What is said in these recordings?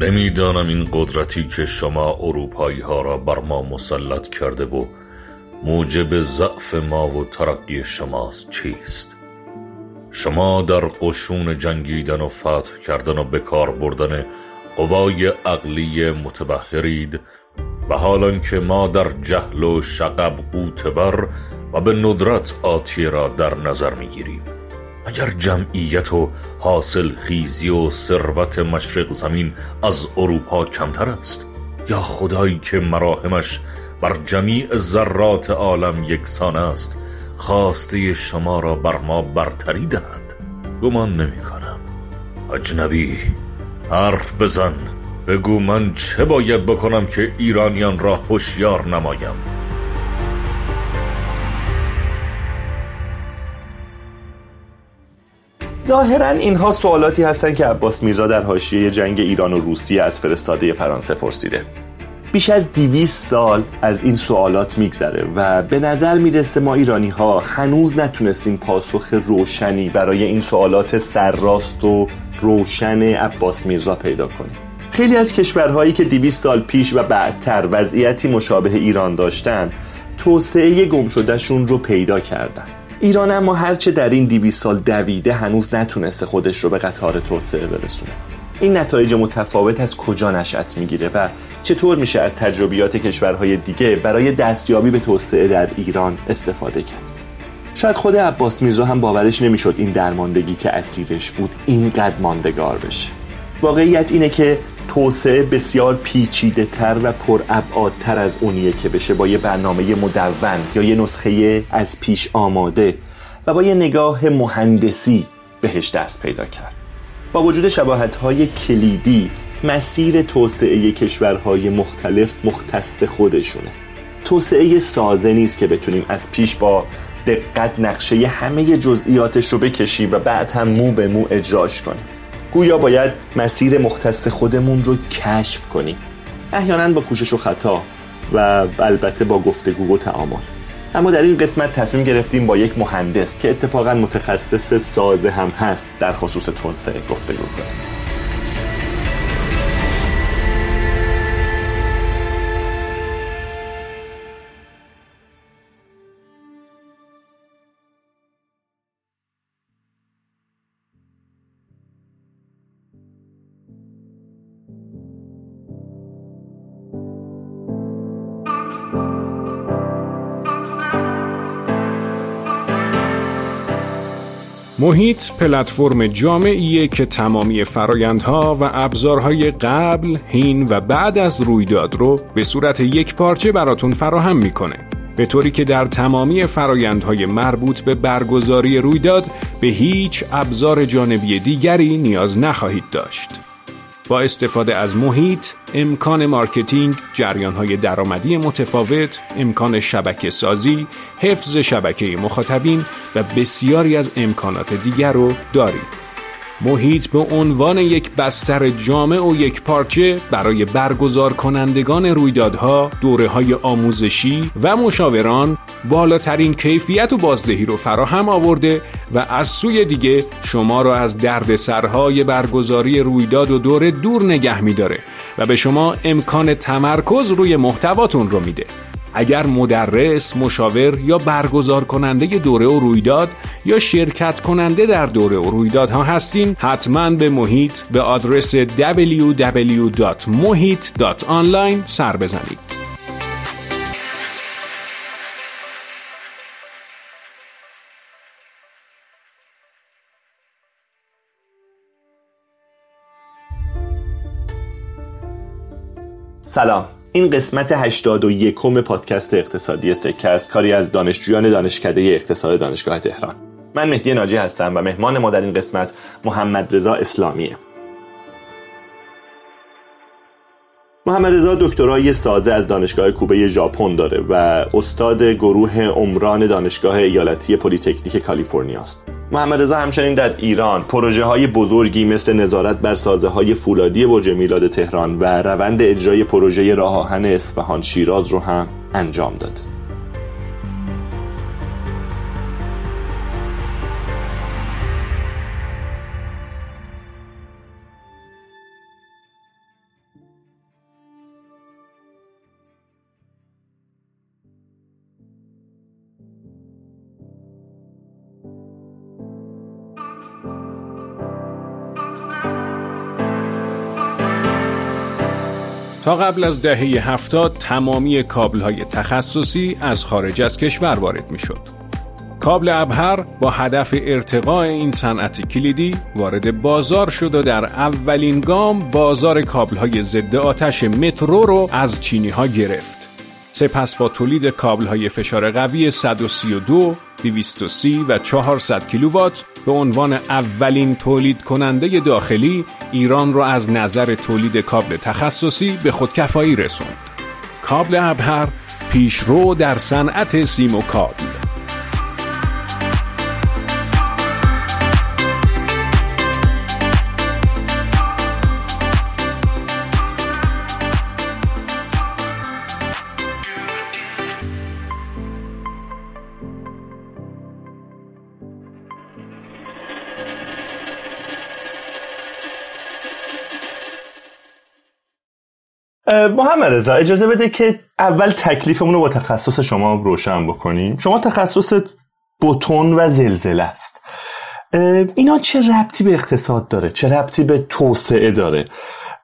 نمی‌دانم این قدرتی که شما اروپایی ها را بر ما مسلط کرده و موجب ضعف ما و ترقی شماست چیست؟ شما در قشون جنگیدن و فتح کردن و بکار بردن قوای عقلی متبهرید و حالان که ما در جهل و شقب قوتور و به ندرت آتی را در نظر می‌گیریم. اگر جمعیت و حاصل خیزی و ثروت مشرق زمین از اروپا کمتر است یا خدایی که مراهمش بر جمیع ذرات عالم یکسان است خواسته شما را بر ما برتری دهد. گمان نمی کنم. اجنبی حرف بزن. بگو من چه باید بکنم که ایرانیان را هوشیار نمایم. ظاهرا اینها سوالاتی هستند که عباس میرزا در حاشیه جنگ ایران و روسیه از فرستاده فرانسه پرسیده. بیش از دیویس سال از این سوالات میگذره و به نظر می‌رسه ما ایرانی ها هنوز نتونستیم پاسخ روشنی برای این سوالات سرراست و روشن عباس میرزا پیدا کنیم. خیلی از کشورهایی که دیویس سال پیش و بعدتر وضعیتی مشابه ایران داشتن توسعه گم شدهشون رو پیدا کردن. ایران اما هرچه در این دیویس سال دویده هنوز نتونسته خودش رو به قطار توسعه برسونه. این نتایج متفاوت از کجا نشأت می‌گیره و چطور میشه از تجربیات کشورهای دیگه برای دستیابی به توسعه در ایران استفاده کرد؟ شاید خود عباس میرزا هم باورش نمی‌شد این درماندگی که اسیرش بود اینقدر ماندگار بشه. واقعیت اینه که توسعه بسیار پیچیده تر و پرابعادتر از اونیه که بشه با یه برنامه مدون یا یه نسخه از پیش آماده و با یه نگاه مهندسی بهش دست پیدا کرد. با وجود شباهت های کلیدی مسیر توسعه کشورهای مختلف مختص خودشونه. توسعه سازه نیست که بتونیم از پیش با دقت نقشه همه جزئیاتش رو بکشیم و بعد هم مو به مو اجراش کنیم. گویا باید مسیر مختص خودمون رو کشف کنیم. احیانا با کوشش و خطا و البته با گفتگو و تعامل. اما در این قسمت تصمیم گرفتیم با یک مهندس که اتفاقا متخصص سازه هم هست در خصوص توسعه گفتگو کنیم. محیط پلتفرم جامعیه که تمامی فرایندها و ابزارهای قبل، حین و بعد از رویداد رو به صورت یک پارچه براتون فراهم می‌کنه. به طوری که در تمامی فرایندهای مربوط به برگزاری رویداد به هیچ ابزار جانبی دیگری نیاز نخواهید داشت. با استفاده از محیط، امکان marketing، های درآمدی متفاوت، امکان شبکه سازی، حفظ شبکه مخاطبین و بسیاری از امکانات دیگر رو دارید. محیط به عنوان یک بستر جامع و یک پارچه برای برگزار کنندگان رویدادها، دوره های آموزشی و مشاوران بالاترین کیفیت و بازدهی رو فراهم آورده و از سوی دیگه شما را از دردسرهای برگزاری رویداد و دوره دور نگه میداره و به شما امکان تمرکز روی محتواتون رو میده. اگر مدرس، مشاور یا برگزار کننده دوره و رویداد یا شرکت کننده در دوره و رویدادها هستین حتما به محیط به آدرس www.mohit.online سر بزنید. سلام این قسمت 81 پادکست اقتصادی سکه است کاری از دانشجویان دانشکده اقتصاد دانشگاه تهران. من مهدی ناجی هستم و مهمان ما در این قسمت محمد رضا اسلامیه. محمد رضا دکترای سازه از دانشگاه کوبه ژاپن داره و استاد گروه عمران دانشگاه ایالتی پلیتکنیک کالیفرنیا است. محمد رضا همچنین در ایران پروژه های بزرگی مثل نظارت بر سازه های فولادی برج میلاد تهران و روند اجرای پروژه راه آهن اصفهان شیراز رو هم انجام داده. تا قبل از دهه هفتاد تمامی کابل های تخصصی از خارج از کشور وارد می شد. کابل ابهر با هدف ارتقاء این صنعت کلیدی وارد بازار شد و در اولین گام بازار کابل های ضد آتش مترو رو از چینی ها گرفت. سپس با تولید کابل های فشار قوی 132 230 و 400 کیلووات به عنوان اولین تولید کننده داخلی ایران را از نظر تولید کابل تخصصی به خودکفایی رسوند. کابل ابهر پیشرو در صنعت سیم و کابل محمد رضا اجازه بده که اول تکلیفمون رو با تخصص شما روشن بکنیم. شما تخصصت بتون و زلزله است. اینا چه ربطی به اقتصاد داره؟ چه ربطی به توسعه داره؟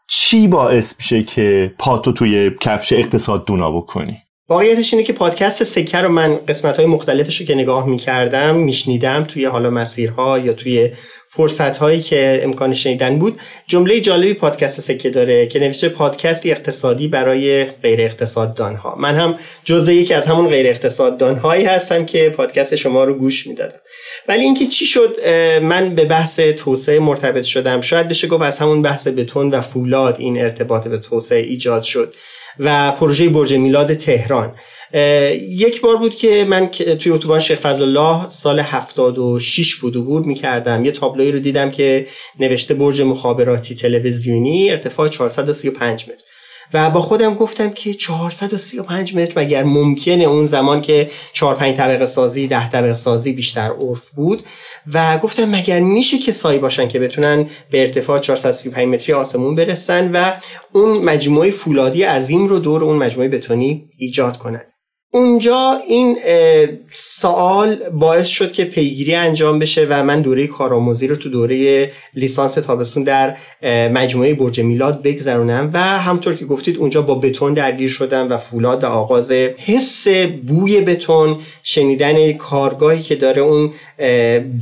چی باعث میشه که پاتو توی کفش اقتصاد دونا بکنی؟ واقعیتش اینه که پادکست سکر رو من قسمت های مختلفش رو که نگاه می‌کردم میشنیدم توی حالا مسیرها یا توی فرصت هایی که امکان شنیدن بود. جمله جالبی پادکست سکه داره که نوشته پادکست اقتصادی برای غیر اقتصاددان ها من هم جزء یکی از همون غیر اقتصاددان هایی هستم که پادکست شما رو گوش می‌دادم. ولی اینکه چی شد من به بحث توسعه مرتبط شدم. شاید بشه گفت از همون بحث بتون و فولاد این ارتباط به توسعه ایجاد شد و پروژه برج میلاد تهران. یک بار بود که من توی اتوبان شیخ فضل الله سال 76 بود عبور می‌کردم. یه تابلوی رو دیدم که نوشته برج مخابراتی تلویزیونی ارتفاع 435 متر. و با خودم گفتم که 435 متر مگر ممکنه اون زمان که 4 5 طبقه سازی 10 طبقه سازی بیشتر عرف بود؟ و گفتم مگر میشه که سایی باشن که بتونن به ارتفاع 435 متری آسمون برسن و اون مجموعه فولادی عظیم رو دور اون مجموعه بتونی ایجاد کنن. اونجا این سوال باعث شد که پیگیری انجام بشه و من دوره کارآموزی رو تو دوره لیسانس تابستون در مجموعه برج میلاد بگذرونم و همطور که گفتید اونجا با بتون درگیر شدم و فولاد و آغاز حس بوی بتون شنیدن کارگاهی که داره اون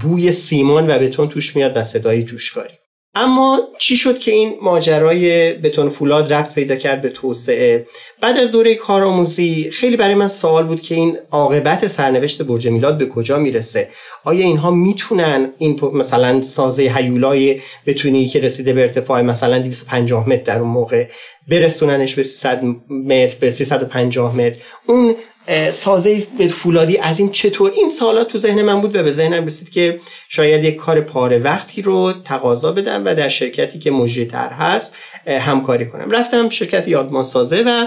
بوی سیمان و بتون توش میاد و صدای جوشکاری. اما چی شد که این ماجرای بتون فولاد رفت پیدا کرد به توسعه؟ بعد از دوره کارآموزی خیلی برای من سوال بود که این عاقبت سرنوشت برج میلاد به کجا می‌رسه؟ آیا اینها می‌تونن این مثلا سازه هیولای بتونی که رسیده به ارتفاع مثلا 250 متر در اون موقع برسوننش به 300 متر به 350 متر؟ اون سازه به فولادی از این چطور؟ این سالات تو ذهن من بود و به ذهنم رسید که شاید یک کار پاره وقتی رو تقاضا بدم و در شرکتی که تر هست همکاری کنم. رفتم شرکت یادمان سازه و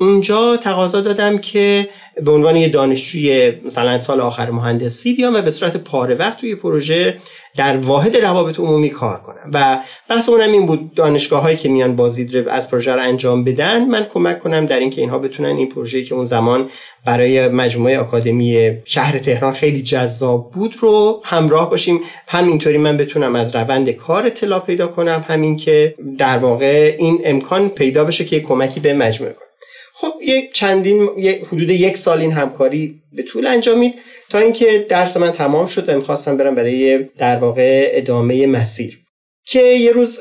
اونجا تقاضا دادم که به عنوان یه دانشجوی مثلا سال آخر مهندسی بیام و به صورت پاره وقت توی پروژه در واحد روابط عمومی کار کنم. و بحث اونم این بود دانشگاه هایی که میان بازدید از پروژه رو انجام بدن من کمک کنم در اینکه اینها بتونن این پروژه‌ای که اون زمان برای مجموعه آکادمی شهر تهران خیلی جذاب بود رو همراه باشیم. همینطوری من بتونم از روند کار اطلاع پیدا کنم همین که در واقع این امکان پیدا بشه که کمکی به مجموعه کنم. خب یک چندین حدود یک سال این همکاری به طول انجامید. تا اینکه درس من تمام شد و می‌خواستم برم برای در واقع ادامه مسیر. که یه روز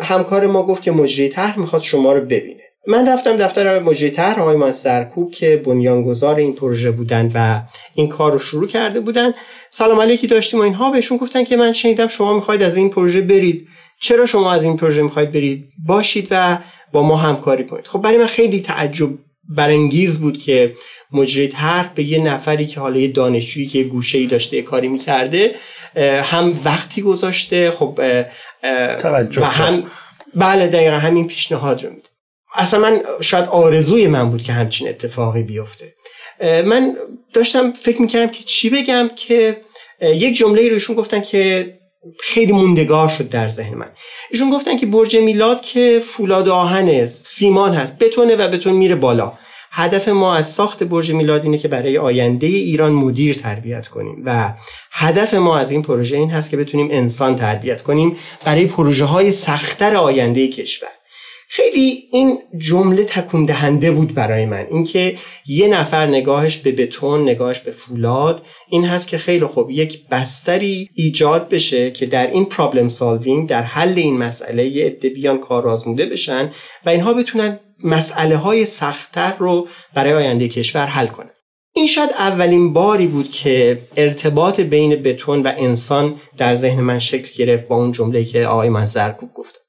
همکار ما گفت که مجری طرح می‌خواد شما رو ببینه. من رفتم دفتر مجری طرح آقای مانسترکوب که بنیانگذار این پروژه بودن و این کار رو شروع کرده بودن. سلام علیکی داشتیم و اینها. بهشون گفتن که من شنیدم شما می‌خواید از این پروژه برید. چرا شما از این پروژه می‌خواید برید؟ باشید و با ما همکاری کنید. خب برای من خیلی تعجب برانگیز بود که مجری طرح به یه نفری که حالا یه دانشجویی که گوشه ای داشته یه کاری می‌کرده هم وقتی گذاشته خب و هم بله دقیقا همین پیشنهاد رو میده. اصلا من شاید آرزوی من بود که همچین اتفاقی بیفته. من داشتم فکر می‌کردم که چی بگم که یک جمله روشون گفتن که خیلی موندگار شد در ذهن من. ایشون گفتن که برج میلاد که فولاد آهن سیمان هست بتونه و بتون میره بالا. هدف ما از ساخت برج میلاد اینه که برای آینده ایران مدیر تربیت کنیم و هدف ما از این پروژه این هست که بتونیم انسان تربیت کنیم برای پروژه های سختتر آینده کشور. خیلی این جمله تکون دهنده بود برای من. اینکه یه نفر نگاهش به بتون نگاهش به فولاد این هست که خیلی خوب یک بستری ایجاد بشه که در این پرابلم سالوینگ در حل این مسئله یه عده بیان کار آزموده بشن و اینها بتونن مسئله های سختتر رو برای آینده کشور حل کنن. این شاید اولین باری بود که ارتباط بین بتون و انسان در ذهن من شکل گرفت با اون جمله که آقای من زرکوب گفت.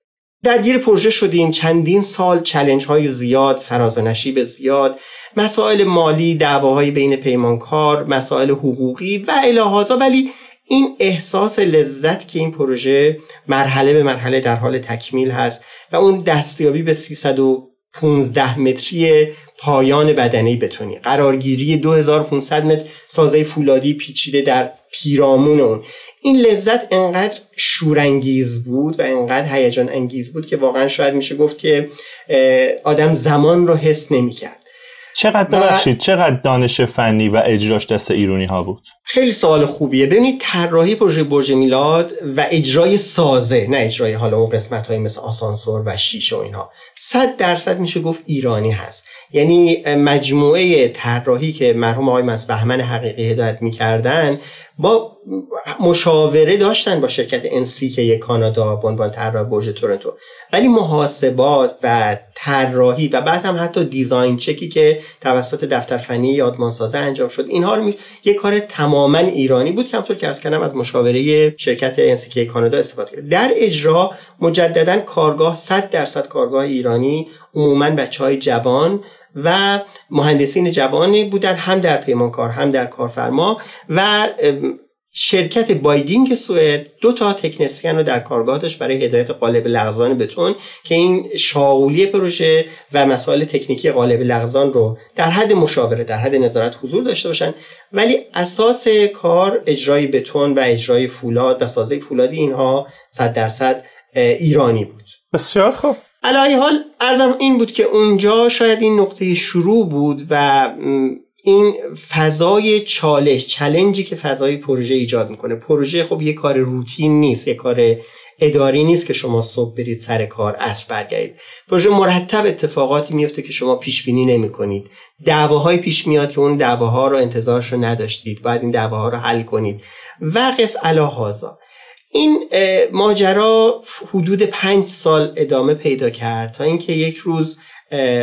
درگیر پروژه شدیم. چندین سال چلنج های زیاد فراز و نشیب زیاد مسائل مالی دعواهای بین پیمانکار مسائل حقوقی و الهازا. ولی این احساس لذت که این پروژه مرحله به مرحله در حال تکمیل هست و اون دستیابی به 315 متری پایان بدنه بتونی. قرارگیری 2500 متر سازه فولادی پیچیده در پیرامون اون. این لذت انقدر شورانگیز بود و انقدر هیجان انگیز بود که واقعا شاید میشه گفت که آدم زمان رو حس نمی‌کرد. چقدر ببخشید چقدر دانش فنی و اجراش دست ایرونی ها بود؟ خیلی سوال خوبیه. ببینید طراحی پروژه برج میلاد و اجرای سازه نه اجرای حالا اون قسمت های مثل آسانسور و شیشه و اینها صد درصد میشه گفت ایرانی هست. یعنی مجموعه طراحی که مرحوم آقای بهمن حقیقی هدایت می‌کردن با مشاوره داشتن با شرکت که کانادا به عنوان طراح برج تورنتو. ولی محاسبات و طراحی و بعد هم حتی دیزاین چکی که توسط دفتر فنی یادمانسازه انجام شد اینها رو یک کار تماما ایرانی بود که همطور که ارز کردم از مشاوره شرکت انسی کانادا استفاده کرد. در اجرا مجددا کارگاه 100 درصد کارگاه ایرانی عموما بچه های جوان و مهندسین جوانی بودن هم در پیمانکار هم در کارفرما و شرکت بایدینگ سوئد دو تا تکنسین رو در کارگاه داشت برای هدایت قالب لغزان بتون که این شاغولی پروژه و مسائل تکنیکی قالب لغزان رو در حد مشاوره در حد نظارت حضور داشته باشن. ولی اساس کار اجرای بتون و اجرای فولاد و سازه فولادی اینها صد درصد ایرانی بود. بسیار خوب. علایه حال ارزم این بود که اونجا شاید این نقطه شروع بود و این فضای چالش چلنجی که فضای پروژه ایجاد می‌کنه. پروژه خب یه کار روتین نیست یه کار اداری نیست که شما صبح برید سر کار اصر برگردید. پروژه مرتب اتفاقاتی میفته که شما پیش بینی نمی کنید دعواهای پیش میاد که اون دعواها رو انتظارش رو نداشتید. باید این دعواها رو حل کنید. و قص الهازا این ماجرا حدود پنج سال ادامه پیدا کرد تا اینکه یک روز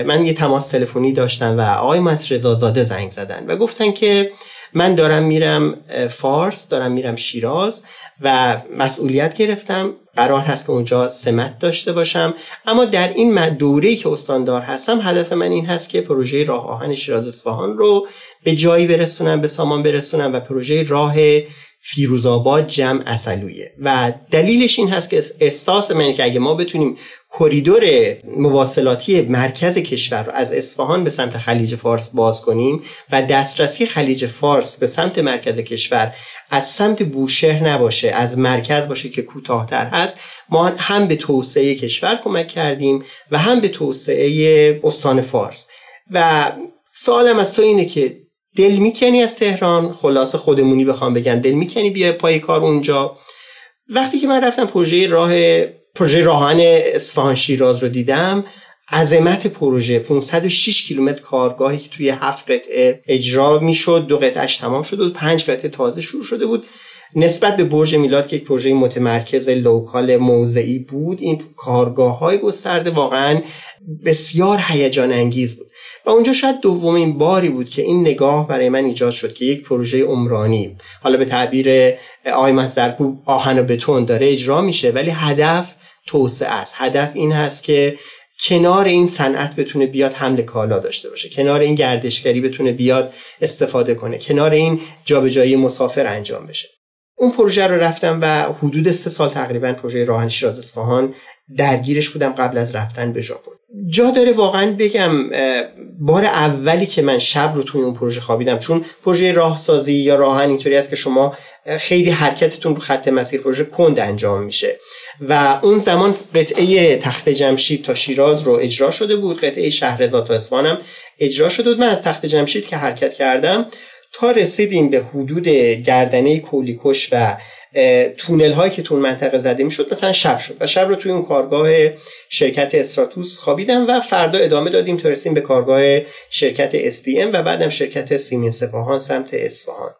من یه تماس تلفنی داشتم و آقای مصر رضازاده زنگ زدن و گفتن که من دارم میرم فارس دارم میرم شیراز و مسئولیت گرفتم. قرار هست که اونجا سمت داشته باشم. اما در این دوره‌ای که استاندار هستم هدف من این هست که پروژه راه آهن شیراز اصفهان رو به جایی برسونم به سامان برسونم و پروژه راه فیروزآباد جمع اصلویه. و دلیلش این هست که استاس من که اگه ما بتونیم کریدور مواصلاتی مرکز کشور رو از اصفهان به سمت خلیج فارس باز کنیم و دسترسی خلیج فارس به سمت مرکز کشور از سمت بوشهر نباشه از مرکز باشه که کوتاهتر هست ما هم به توسعه کشور کمک کردیم و هم به توسعه استان فارس. و سوالم از تو اینه که دل می‌کنی از تهران؟ خلاصه خودمونی بخوام بگم دل می‌کنی بیا پای کار اونجا. وقتی که من رفتم پروژه راه پروژه راهن اصفهان شیراز رو دیدم عظمت پروژه 506 کیلومتر کارگاهی که توی هفت قطعه اجرا می‌شد دو قطعش تمام شده بود پنج قطعه تازه شروع شده بود. نسبت به برج میلاد که یک پروژه متمرکز local موضعی بود این کارگاه های گسترده واقعا بسیار هیجان انگیز بود. و اونجا شاید دومین باری بود که این نگاه برای من ایجاد شد که یک پروژه عمرانی. حالا به تعبیر آقای مصدرکو آهن و بتون داره اجرا میشه ولی هدف توسعه است. هدف این هست که کنار این صنعت بتونه بیاد حمل کالا داشته باشه. کنار این گردشگری بتونه بیاد استفاده کنه. کنار این جابجایی مسافر انجام بشه. اون پروژه رو رفتم و حدود سه سال تقریبا پروژه راهن شیراز اصفهان درگیرش بودم قبل از رفتن به ژاپن. جا داره واقعا بگم بار اولی که من شب رو توی اون پروژه خوابیدم چون پروژه راهسازی یا راهن اینطوری است که شما خیلی حرکتتون رو خط مسیر پروژه کند انجام میشه. و اون زمان قطعه تخت جمشید تا شیراز رو اجرا شده بود قطعه شهرزاد تا اصفهانم اجرا شده بود. من از تخت جمشید که حرکت کردم تا رسیدیم به حدود گردنه کولیکش و تونل هایی که تو اون منطقه زده می‌شد مثلا شب شد. و شب رو توی اون کارگاه شرکت استراتوس خوابیدم و فردا ادامه دادیم تا رسیم به کارگاه شرکت SDM و بعدم شرکت سیمین سپاهان سمت اصفهان.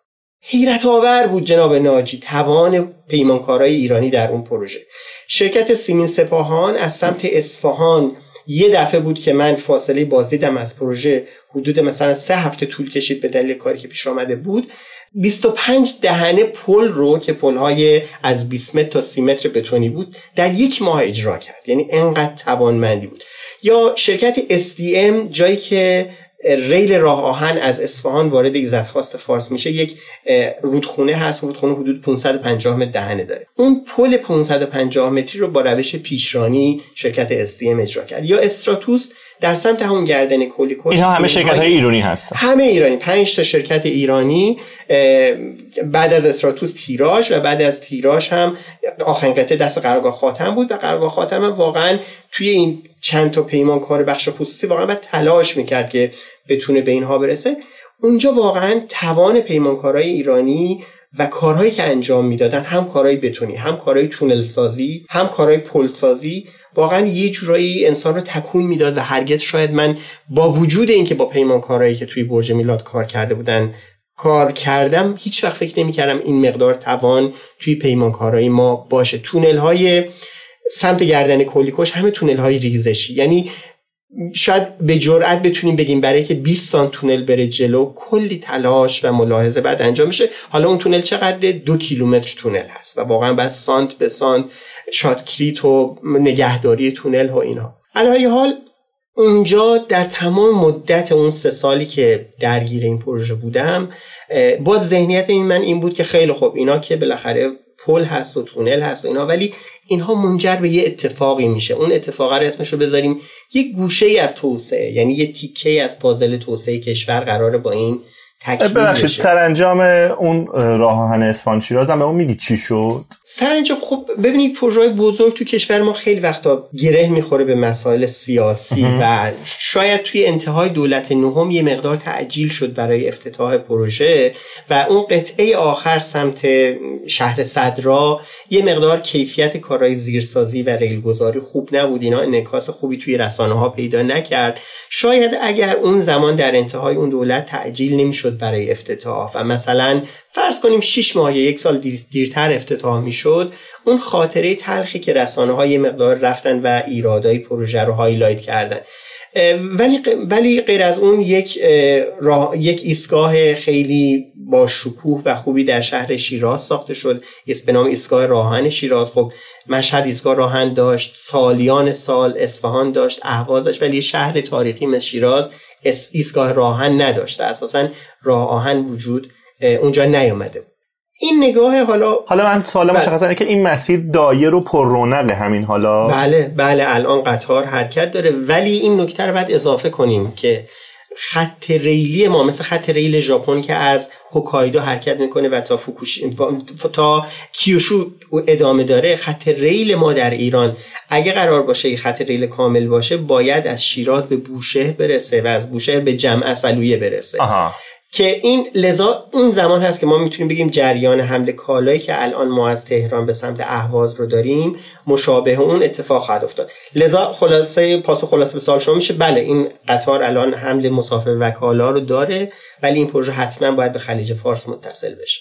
حیرت آور بود جناب ناجی توان پیمانکارای ایرانی در اون پروژه. شرکت سیمین سپاهان از سمت اصفهان یه دفعه بود که من فاصله بازدیدم از پروژه حدود مثلا سه هفته طول کشید به دلیل کاری که پیش آمده بود. 25 دهنه پل رو که پل های از 20 متر تا 30 متر بتونی بود در یک ماه اجرا کرد. یعنی انقدر توانمندی بود. یا شرکت SDM جایی که ریل راه آهن از اصفهان وارد ایزدخواست فارس میشه یک رودخونه هست رودخونه حدود 550 متر دهنه داره. اون پل 550 متری رو با روش پیشرانی شرکت SDM اجرا کرد. یا استراتوس در سمت همون گردن کولیکوش اینها همه شرکت های ایرانی هستن. همه ایرانی. پنج تا شرکت ایرانی بعد از استراتوس تیراژ و بعد از تیراژ هم آخرین قطعه دست قرارگاه خاتم بود و قرارگاه خاتم واقعا توی این چند تا پیمانکار بخش خصوصی واقعا باید تلاش می‌کرد که بتونه به اینها برسه. اونجا واقعا توان پیمانکارای ایرانی و کارهایی که انجام می‌دادن هم کارهای بتونی هم کارهای تونل سازی هم کارهای پل سازی واقعا یه جورایی انسان رو تکون می‌داد و هرگز شاید من با وجود اینکه با پیمانکارایی که توی برج میلاد کار کرده بودن کار کردم هیچ وقت فکر نمی کردم این مقدار توان توی پیمانکارایی ما باشه. تونل های سمت گردن کلیکوش همه تونل های ریزشی. یعنی شاید به جرئت بتونیم بگیم برای که 20 سانت تونل بره جلو کلی تلاش و ملاحظه بعد انجام میشه حالا اون تونل چقدر دو کیلومتر تونل هست و واقعا بعد سانت به سانت شاتکریت و نگهداری تونل و اینا. علی حال اونجا در تمام مدت اون سه سالی که درگیر این پروژه بودم باز ذهنیت این من این بود که خیلی خوب اینا که بالاخره پل هست و تونل هست و اینا ولی اینها منجر به یه اتفاقی میشه. اون اتفاق رو اسمش رو بذاریم یه گوشه ای از توسعه یعنی یه تیکه از پازل توسعه کشور قراره با این تکمیل ببخشید سرانجام اون راه آهن اصفهان شیراز هم به اون میگی چی شد؟ سرانجام خب ببینید پروژه بزرگ تو کشور ما خیلی وقتا گره می‌خوره به مسائل سیاسی و شاید توی انتهای دولت نهم یه مقدار تعجیل شد برای افتتاح پروژه و اون قطعه آخر سمت شهر صدرا یه مقدار کیفیت کارهای زیرسازی و ریلگذاری خوب نبود. اینا انعکاس خوبی توی رسانه ها پیدا نکرد. شاید اگر اون زمان در انتهای اون دولت تعجیل نمی‌شد برای افتتاح و مثلا فرض کنیم 6 ماه یا یک سال دیرتر افتتاح می‌شد اون خاطره تلخی که رسانه های مقدار رفتن و ایرادای پروژه رو هایلایت کردن. ولی ولی غیر از اون یک یک ایستگاه خیلی با شکوه و خوبی در شهر شیراز ساخته شد. به نام ایستگاه راهن شیراز. خب مشهد ایستگاه راهن داشت سالیان سال اصفهان داشت اهواز داشت ولی شهر تاریخی مثل شیراز ایستگاه راه‌آهن نداشته اساسا راه آهن وجود اونجا نیامده این نگاه حالا حالا من سوال مشخص اینه که این مسیر دایر و پر رونق همین حالا. بله بله الان قطار حرکت داره. ولی این نکته رو باید اضافه کنیم که خط ریلی ما مثل خط ریل ژاپن که از هوکایدو حرکت می‌کنه و تا فوکوش تا کیوشو ادامه داره خط ریل ما در ایران اگه قرار باشه خط ریل کامل باشه باید از شیراز به بوشهر برسه و از بوشهر به به عسلویه برسه. آها. که این لذا اون زمان هست که ما می‌تونیم بگیم جریان حمله کالایی که الان ما از تهران به سمت اهواز رو داریم مشابه اون اتفاق خواهد افتاد. لذا خلاصه پاسخ خلاصه به سال شما میشه بله این قطار الان حمل مسافر و کالا رو داره ولی این پروژه حتما باید به خلیج فارس متصل بشه.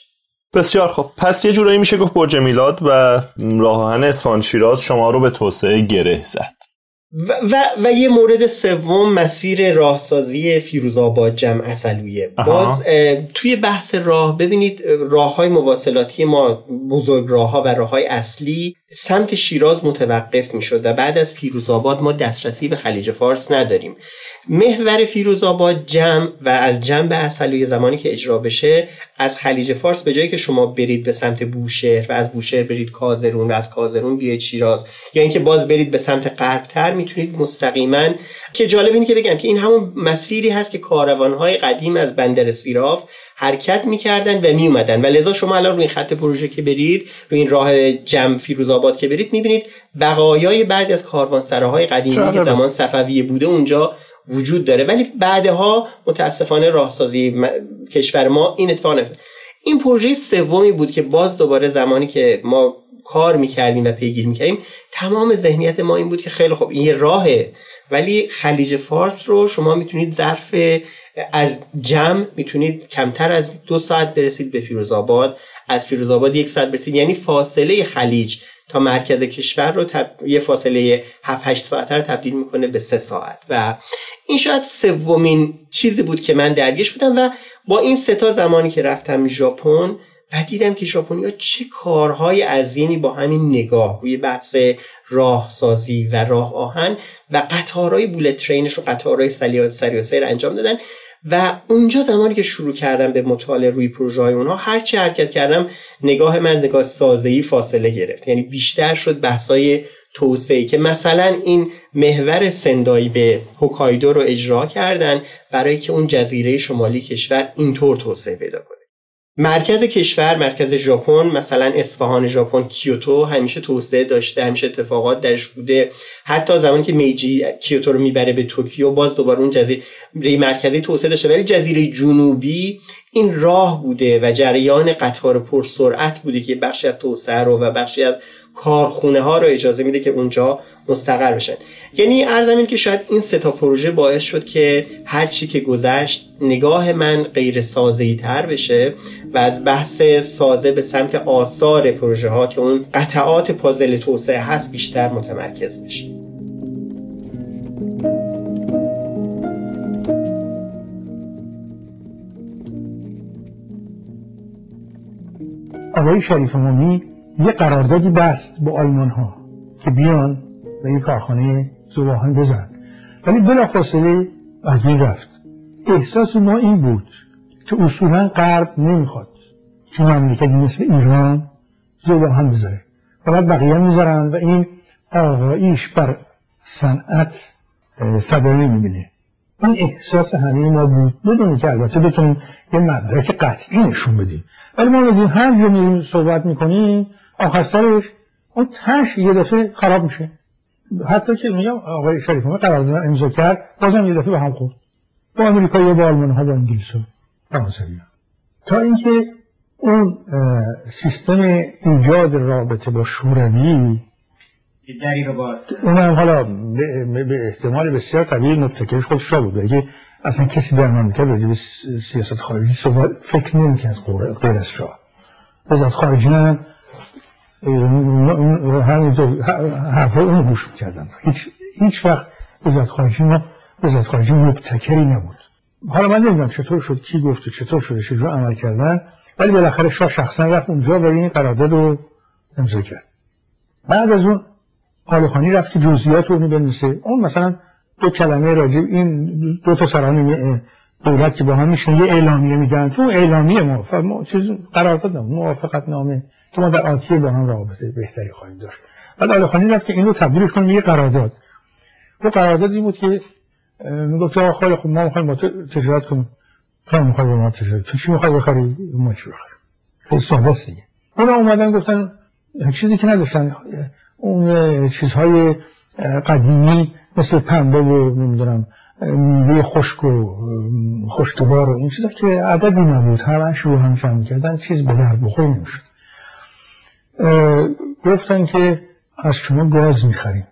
بسیار خب پس یه جورایی میشه گفت برج میلاد و راه آهن اصفهان شیراز شما رو به توسعه گره زد. و, و, و یه مورد سوم مسیر راهسازی فیروزآباد جمع اصلویه باز توی بحث راه ببینید راه های مواصلاتی ما بزرگ راه ها و راه های اصلی سمت شیراز متوقف می شد و بعد از فیروزآباد ما دسترسی به خلیج فارس نداریم. محور فیروزآباد جمع و از جمع به اصلویه زمانی که اجرا بشه از خلیج فارس به جایی که شما برید به سمت بوشهر و از بوشهر برید کازرون و از کازرون بیاید شیراز. یا اینکه باز برید به سمت غربتر می‌تونید مستقیما که جالب اینه که بگم که این همون مسیری هست که کاروانهای قدیم از بندر سیراف حرکت می‌کردن و میومدن و لذا شما الان روی این خط پروژه که برید روی این راه جمع فیروزآباد که برید می‌بینید بقایای بعضی از کاروانسراهای قدیمی که زمان صفویه بوده اونجا وجود داره. ولی بعدها متاسفانه راهسازی کشور ما این اتفاق نیفتاد این پروژه سومی بود که باز دوباره زمانی که ما کار می‌کردیم و پیگیر می‌کردیم تمام ذهنیت ما این بود که خیلی خوب این راهه. ولی خلیج فارس رو شما می‌تونید ظرف از جمع می‌تونید کمتر از دو ساعت برسید به فیروزآباد. از فیروزآباد یک ساعت برسید. یعنی فاصله خلیج تا مرکز کشور رو تب... یه فاصله 7 8 ساعته رو تبدیل می‌کنه به سه ساعت. و این شاید سومین چیزی بود که من درگیش بودم و با این سه تا زمانی که رفتم ژاپن و دیدم که ژاپنیا چه کارهای عظیمی با همین نگاه روی بحث راهسازی و راه آهن و قطارهای بولت ترینش و قطارهای سری و سیر انجام دادن. و اونجا زمانی که شروع کردم به مطالعه روی پروژه های اونها هر چی حرکت کردم نگاه من نگاه سازهی فاصله گرفت. یعنی بیشتر شد بحثای توسعه که مثلا این محور سندایی به هوکایدو رو اجرا کردن برای که اون جزیره شمالی کشور اینطور توسعه پیدا کنه. مرکز کشور مرکز ژاپن مثلا اصفهان ژاپن کیوتو همیشه توسعه داشته همیشه اتفاقات درش بوده. حتی زمانی که میجی کیوتو رو می‌بره به توکیو باز دوباره اون جزیره مرکزی توسعه داشته. ولی جزیره جنوبی این راه بوده و جریان قطار پرسرعت بوده که بخشی از توسعه رو و بخشی از کارخونه ها رو اجازه میده که اونجا مستقر بشن. یعنی ارزم که شاید این سه تا پروژه باعث شد که هر چی که گذشت نگاه من غیر سازه‌ای تر بشه و از بحث سازه به سمت آثار پروژه ها که اون قطعات پازل توسعه هست بیشتر متمرکز بشه. آقای شریف مومی یه قراردادی بست با آلمان ها که بیان و یه کارخانه زباهن بزن. ولی بلافاصله از بین رفت. احساس ما این بود که اصولا غرب نمی‌خواد که مملکتی مثل ایران زباهن بذاره. فقط بقیه می‌ذارن و این آقاییش بر صنعت صدا نمی‌بینه این احساس همه ما بود. بدونی که البته بتونیم یه مدرک قطعی نشون بدیم. ولی ما بگیم هر جا صحبت می‌کنیم آخر سرش اون تش یه دفعه خراب میشه. حتی که میگم آقای شریف ما قرارداد امضا کرد بازم یه دفعه به هم خورد. با امریکا یا با آلمان ها با انگلیس و فرانسوی تا اینکه اون سیستم ایجاد رابطه با شوروی دری رو باز اون هم حالا به احتمال بسیار طبیعی مبتکرش خودش را بود. اگه اصلا کسی در راجع به سیاست خارجی صحبت فکر نمی‌کرد غیر از شاه. وزارت خارجی هم همینطور حرفای اون گوش کردن هیچ هیچ وقت وزارت خارجی ما وزارت خارجی مبتکری نبود. حالا من نمی‌دونم چطور شد کی گفت و چطور شده چجور عمل کردن ولی بالاخره شاه شخصا رفت اونجا و این قرارداد رو امضا کرد. بعد از اون خانی رفت که جزئیات رو بنویسه. اون مثلا دو کلمه راجع این دو تا سران دولت که با هم میشن یه اعلامیه میدن. تو اعلامیه ما چیز قرارداد موافقت نامه که ما در آتیه با هم رابطه بهتری خواهیم داشت. بعد آلخانی رفت که این رو تبدیلش کنیم یه قرارداد. و قراردادی بود که می‌گفت آقا خیلی خوب ما می‌خوایم با تو تجارت کنیم. تو می‌خوای با ما تجارت؟ تو چی می‌خوای بخری؟ ما چی بخریم؟ خیلی ساده دیگه. اونا اومدن گفتن چیزی که نداشتن اون چیزهای قدیمی مثل پنبه و نمی‌دونم میوه خشک و خشکبار و این چیزا که عددی نبود. همه شروع هم کردن چیز به درد بخوری نمی‌شد. گفتن که از شما گاز می‌خریم.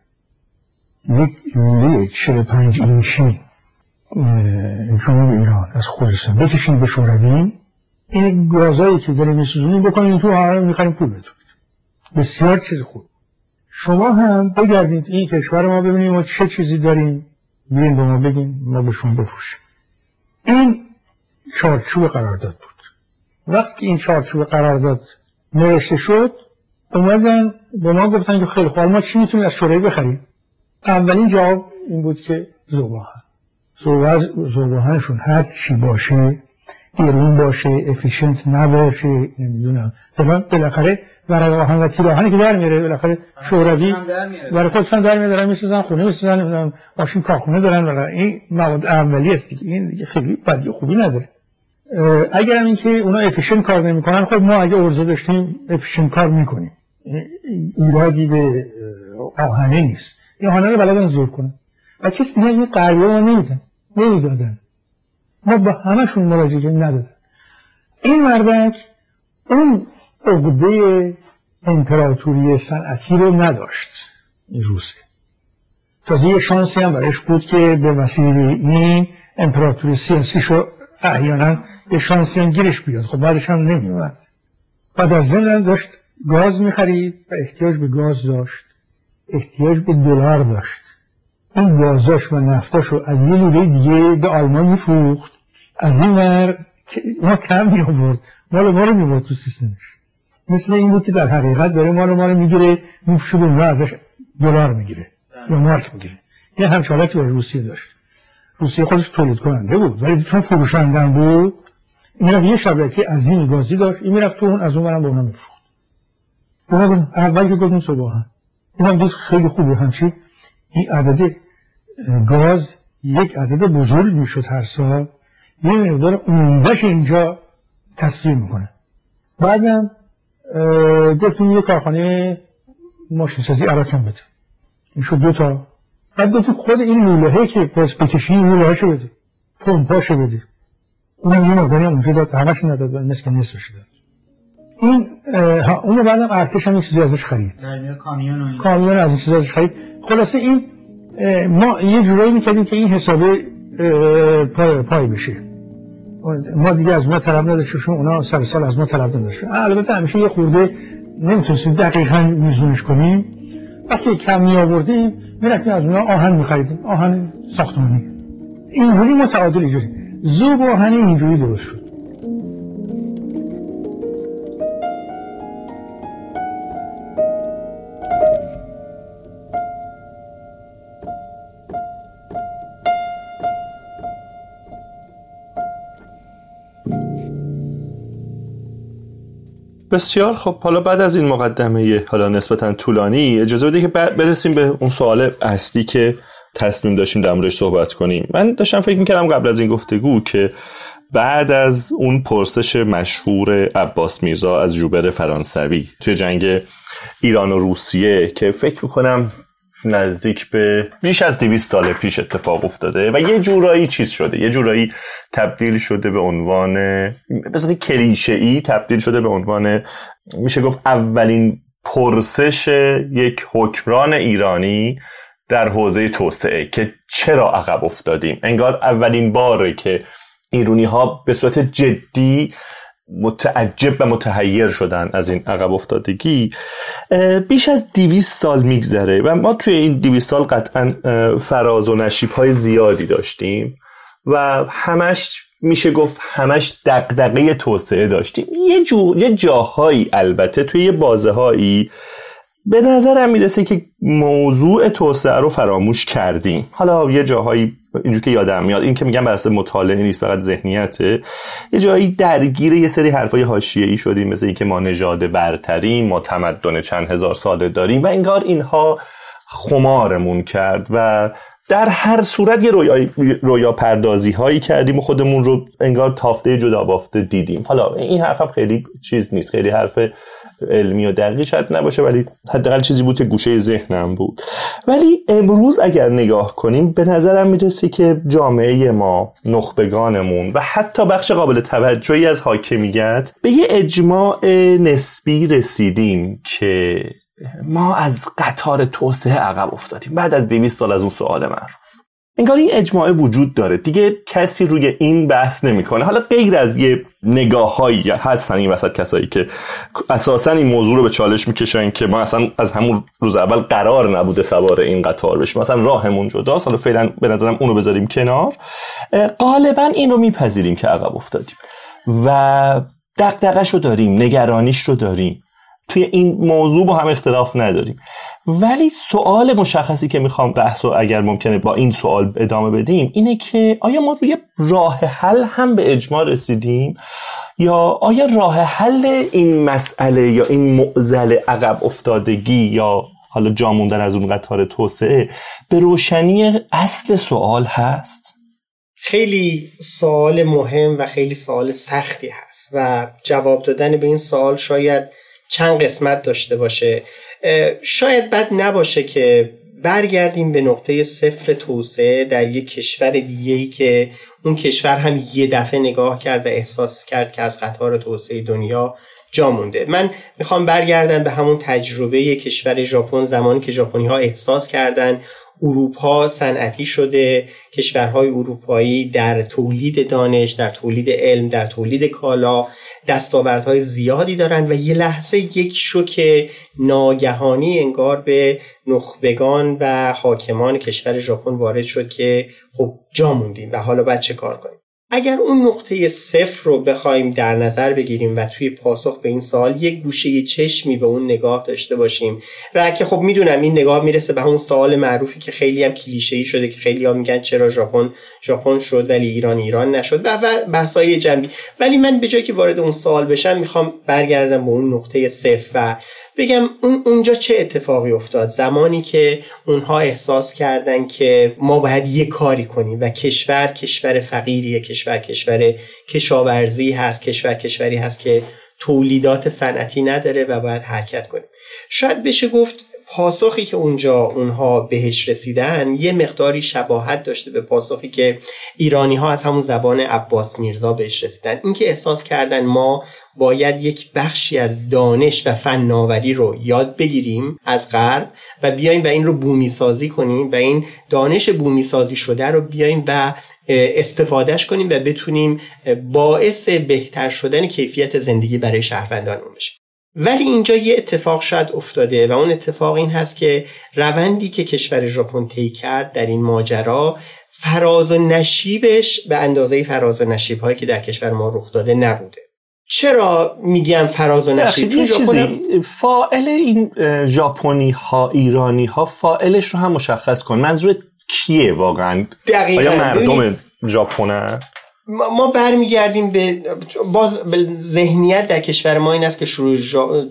یک لوله 45 اینچی جنوب ایران از خوزستان بکشین به شوروی. این گازایی که داریم میسوزونیم بکنیم تو همه می‌خریم پول بدونید بسیار چیز خوب. شما هم بگردید این کشور ما ببینیم ما چه چیزی داریم. بیاین به ما بگیم ما به شما بفروشیم. این چارچوب قرارداد بود. وقتی این چارچوب قرارداد نوشته شد اومدن به ما گفتن که خیلی خوب ما چی می‌تونیم از شوروی بخریم؟ اولین جواب این بود که زباهن زباهنشون هر چی باشه ایرون باشه افیشنت نباشه نمی‌دونم. بالاخره ورق آهن و تیر آهنی که در میره بالاخره شوروی برای خودشان در میارن می‌سازن خونه می‌سازن ماشین کارخونه دارن برای این مواد اولیه است دیگه. این دیگه خیلی بدی خوبی نداره. اگر این که اونا افیشنت کار نمی‌کنن خب ما اگه ارزه داشتیم افیشنت کار می‌کنیم. ایرادی به آهنه نیست. این آهنه رو بلدن زور کنن. و کسی نه این قریه ما نمیدن نمی‌دادن. ما با همشون مراجعه ندادن. این مردک اون عقده امپراتوری صنعتی رو نداشت. این روسیه. تازه یه شانسی هم برش بود که به وسیله این امپراتوری سیاسی شو احیانا یه شانسی هم گیرش بیاد. خب بعدش هم نمیومد بعد از ضمن داشت گاز می‌خرید و احتیاج به گاز داشت. احتیاج به دلار داشت. این گازاش و نفتاش رو از یه لوله دیگه به آلمان میفروخت. از این ور ما کم می آورد مال ما رو می‌برد تو سیستمش. مثل این بود که در حقیقت داره مال ما رو می‌گیره میفشد و ازش دلار می‌گیره. یا مارک می‌گیره. یه همچه حالتی روسیه داشت. روسیه خودش تولید کننده بود ولی چون فروشندن بود این یه شبکه از این گازی داشت این می‌رفت تو اون از اون برم به اونا میفروخت. اول که گفتیم صبح این هم خیلی خوبه همچی. این عدد گاز یک عدد بزرگ می‌شد هر سال. یه مقدار عمدهش اینجا تصویر می‌کنه. بعدم گفتیم یه کارخانه ماشین سازی عراقم بده. این شد دو تا. بعد گفتیم خود این لوله که پس بکشی این لوله هاشو بده. پمپاشو بده. اون یه مقداری اونجا داد. همش نداد مثل این ها اونو بعدم ارتش هم این چیزی ازش خرید. کامیون کامیون از این چیزی ازش خرید. خلاصه این ما یه جورایی می‌کردیم که این حسابه پای, پای بشه. ما دیگه از ما طلب نداشتیم اونا سر سال از ما طلب نداشتن البته همیشه یه خورده نمی‌تونستیم دقیقا میزونش کنیم. وقتی کم می آوردیم می‌رفتیم از اونا آهن میخریدیم. آهن ساختمانی. اینجوری متعادل اینجوری. زوب آهن اینجوری درست شد. بسیار خب حالا بعد از این مقدمه حالا نسبتا طولانی اجازه بده که برسیم به اون سوال اصلی که تصمیم داشتیم در موردش صحبت کنیم. من داشتم فکر می‌کردم قبل از این گفتگو که بعد از اون پرسش مشهور عباس میرزا از جوبر فرانسوی توی جنگ ایران و روسیه که فکر می‌کنم نزدیک به بیش از دویست سال پیش اتفاق افتاده و یه جورایی چیز شده یه جورایی تبدیل شده به عنوان به صورت کلیشه ای تبدیل شده به عنوان میشه گفت اولین پرسش یک حکمران ایرانی در حوزه توسعه که چرا عقب افتادیم. انگار اولین باره که ایرونی ها به صورت جدی متعجب و متحیر شدن از این عقب افتادگی بیش از دیویس سال میگذره و ما توی این دیویس سال قطعا فراز و نشیب های زیادی داشتیم و همش میشه گفت همش دقدقه توسعه داشتیم. یه, جو، یه جاهایی البته توی یه بازه هایی به نظرم می‌رسه که موضوع توسعه رو فراموش کردیم. حالا یه جاهایی اینجور که یادم میاد. این که میگم بر مطالعه نیست فقط ذهنیته. یه جایی درگیر یه سری حرفای حاشیه‌ای شدیم مثل اینکه ما نژاد برتریم ما تمدن چند هزار ساله داریم و انگار اینها خمارمون کرد و در هر صورت یه رویا, رویا پردازی هایی کردیم و خودمون رو انگار تافته جدا بافته دیدیم. حالا این حرفم خیلی چیز نیست. خیلی حرف علمی و دقیقی شاید نباشه ولی حداقل چیزی بود که گوشه ذهنم بود. ولی امروز اگر نگاه کنیم به نظرم می‌رسه که جامعه ما نخبگانمون و حتی بخش قابل توجهی از حاکمیت به یه اجماع نسبی رسیدیم که ما از قطار توسعه عقب افتادیم. بعد از 200 سال از اون سوال معروف. انگار این اجماع وجود داره. دیگه کسی روی این بحث نمی‌کنه. حالا غیر از یه نگاه هایی هستن این وسط کسایی که اساسا این موضوع رو به چالش می‌کشن که ما اصلا از همون روز اول قرار نبوده سوار این قطار بشیم. مثلا راهمون جداست. حالا فعلا به نظرم اونو بذاریم کنار. غالبا این رو میپذیریم که عقب افتادیم. و دقدقش رو داریم نگرانیش رو داریم. توی این موضوع با هم اختلاف نداریم. ولی سوال مشخصی که می‌خوام بحث و اگر ممکنه با این سوال ادامه بدیم اینه که آیا ما روی راه حل هم به اجماع رسیدیم؟ یا آیا راه حل این مسئله یا این معزل عقب افتادگی یا حالا جاموندن از اون قطار توسعه به روشنی اصل سوال هست؟ خیلی سوال مهم و خیلی سوال سختی هست و جواب دادن به این سوال شاید چند قسمت داشته باشه. شاید بد نباشه که برگردیم به نقطه صفر توسعه در یک کشور دیگه ای که اون کشور هم یه دفعه نگاه کرد و احساس کرد که از قطار توسعه دنیا جا مونده. من می‌خوام برگردم به همون تجربه کشور ژاپن زمانی که ژاپنی ها احساس کردن اروپا صنعتی شده کشورهای اروپایی در تولید دانش در تولید علم در تولید کالا دستاوردهای زیادی دارند و یه لحظه یک شوک ناگهانی انگار به نخبگان و حاکمان کشور ژاپن وارد شد که خب جا موندیم. و حالا باید چه کار کنیم؟ اگر اون نقطه صفر رو بخوایم در نظر بگیریم و توی پاسخ به این سال یک گوشه چشمی به اون نگاه داشته باشیم و که خب می‌دونم این نگاه می‌رسه به همون سوال معروفی که خیلی هم کلیشه‌ای شده که خیلی ها میگن چرا ژاپن ژاپن شد ولی ایران ایران نشد و بحثای جنبی. ولی من به جایی که وارد اون سوال بشم می‌خوام برگردم به اون نقطه صفر و بگم اون اونجا چه اتفاقی افتاد؟ زمانی که اونها احساس کردن که ما باید یه کاری کنیم و کشور کشور فقیریه کشور کشور کشاورزی هست کشور کشوری هست که تولیدات صنعتی نداره و باید حرکت کنیم. شاید بشه گفت پاسخی که اونجا اونها بهش رسیدن یه مقداری شباهت داشته به پاسخی که ایرانی ها از همون زبان عباس میرزا بهش رسیدن. اینکه احساس کردن ما باید یک بخشی از دانش و فناوری رو یاد بگیریم از غرب و بیایم و این رو بومی سازی کنیم و این دانش بومی سازی شده رو بیایم و استفادهش کنیم و بتونیم باعث بهتر شدن کیفیت زندگی برای شهروندانمون بشیم ولی اینجا یه اتفاق شاید افتاده و اون اتفاق این هست که روندی که کشور ژاپن طی کرد در این ماجرا فراز و نشیبش به اندازه فراز و نشیب هایی که در کشور ما رخ داده نبوده. چرا میگم فراز و نشیب؟ چون ژاپن فاعل این ژاپنی ها ایرانی ها فاعلش رو هم مشخص کن. منظور کیه واقعا؟ دقیقا. آیا مردم ژاپن ما برمیگردیم به باز به ذهنیت در کشور ما این است که شروع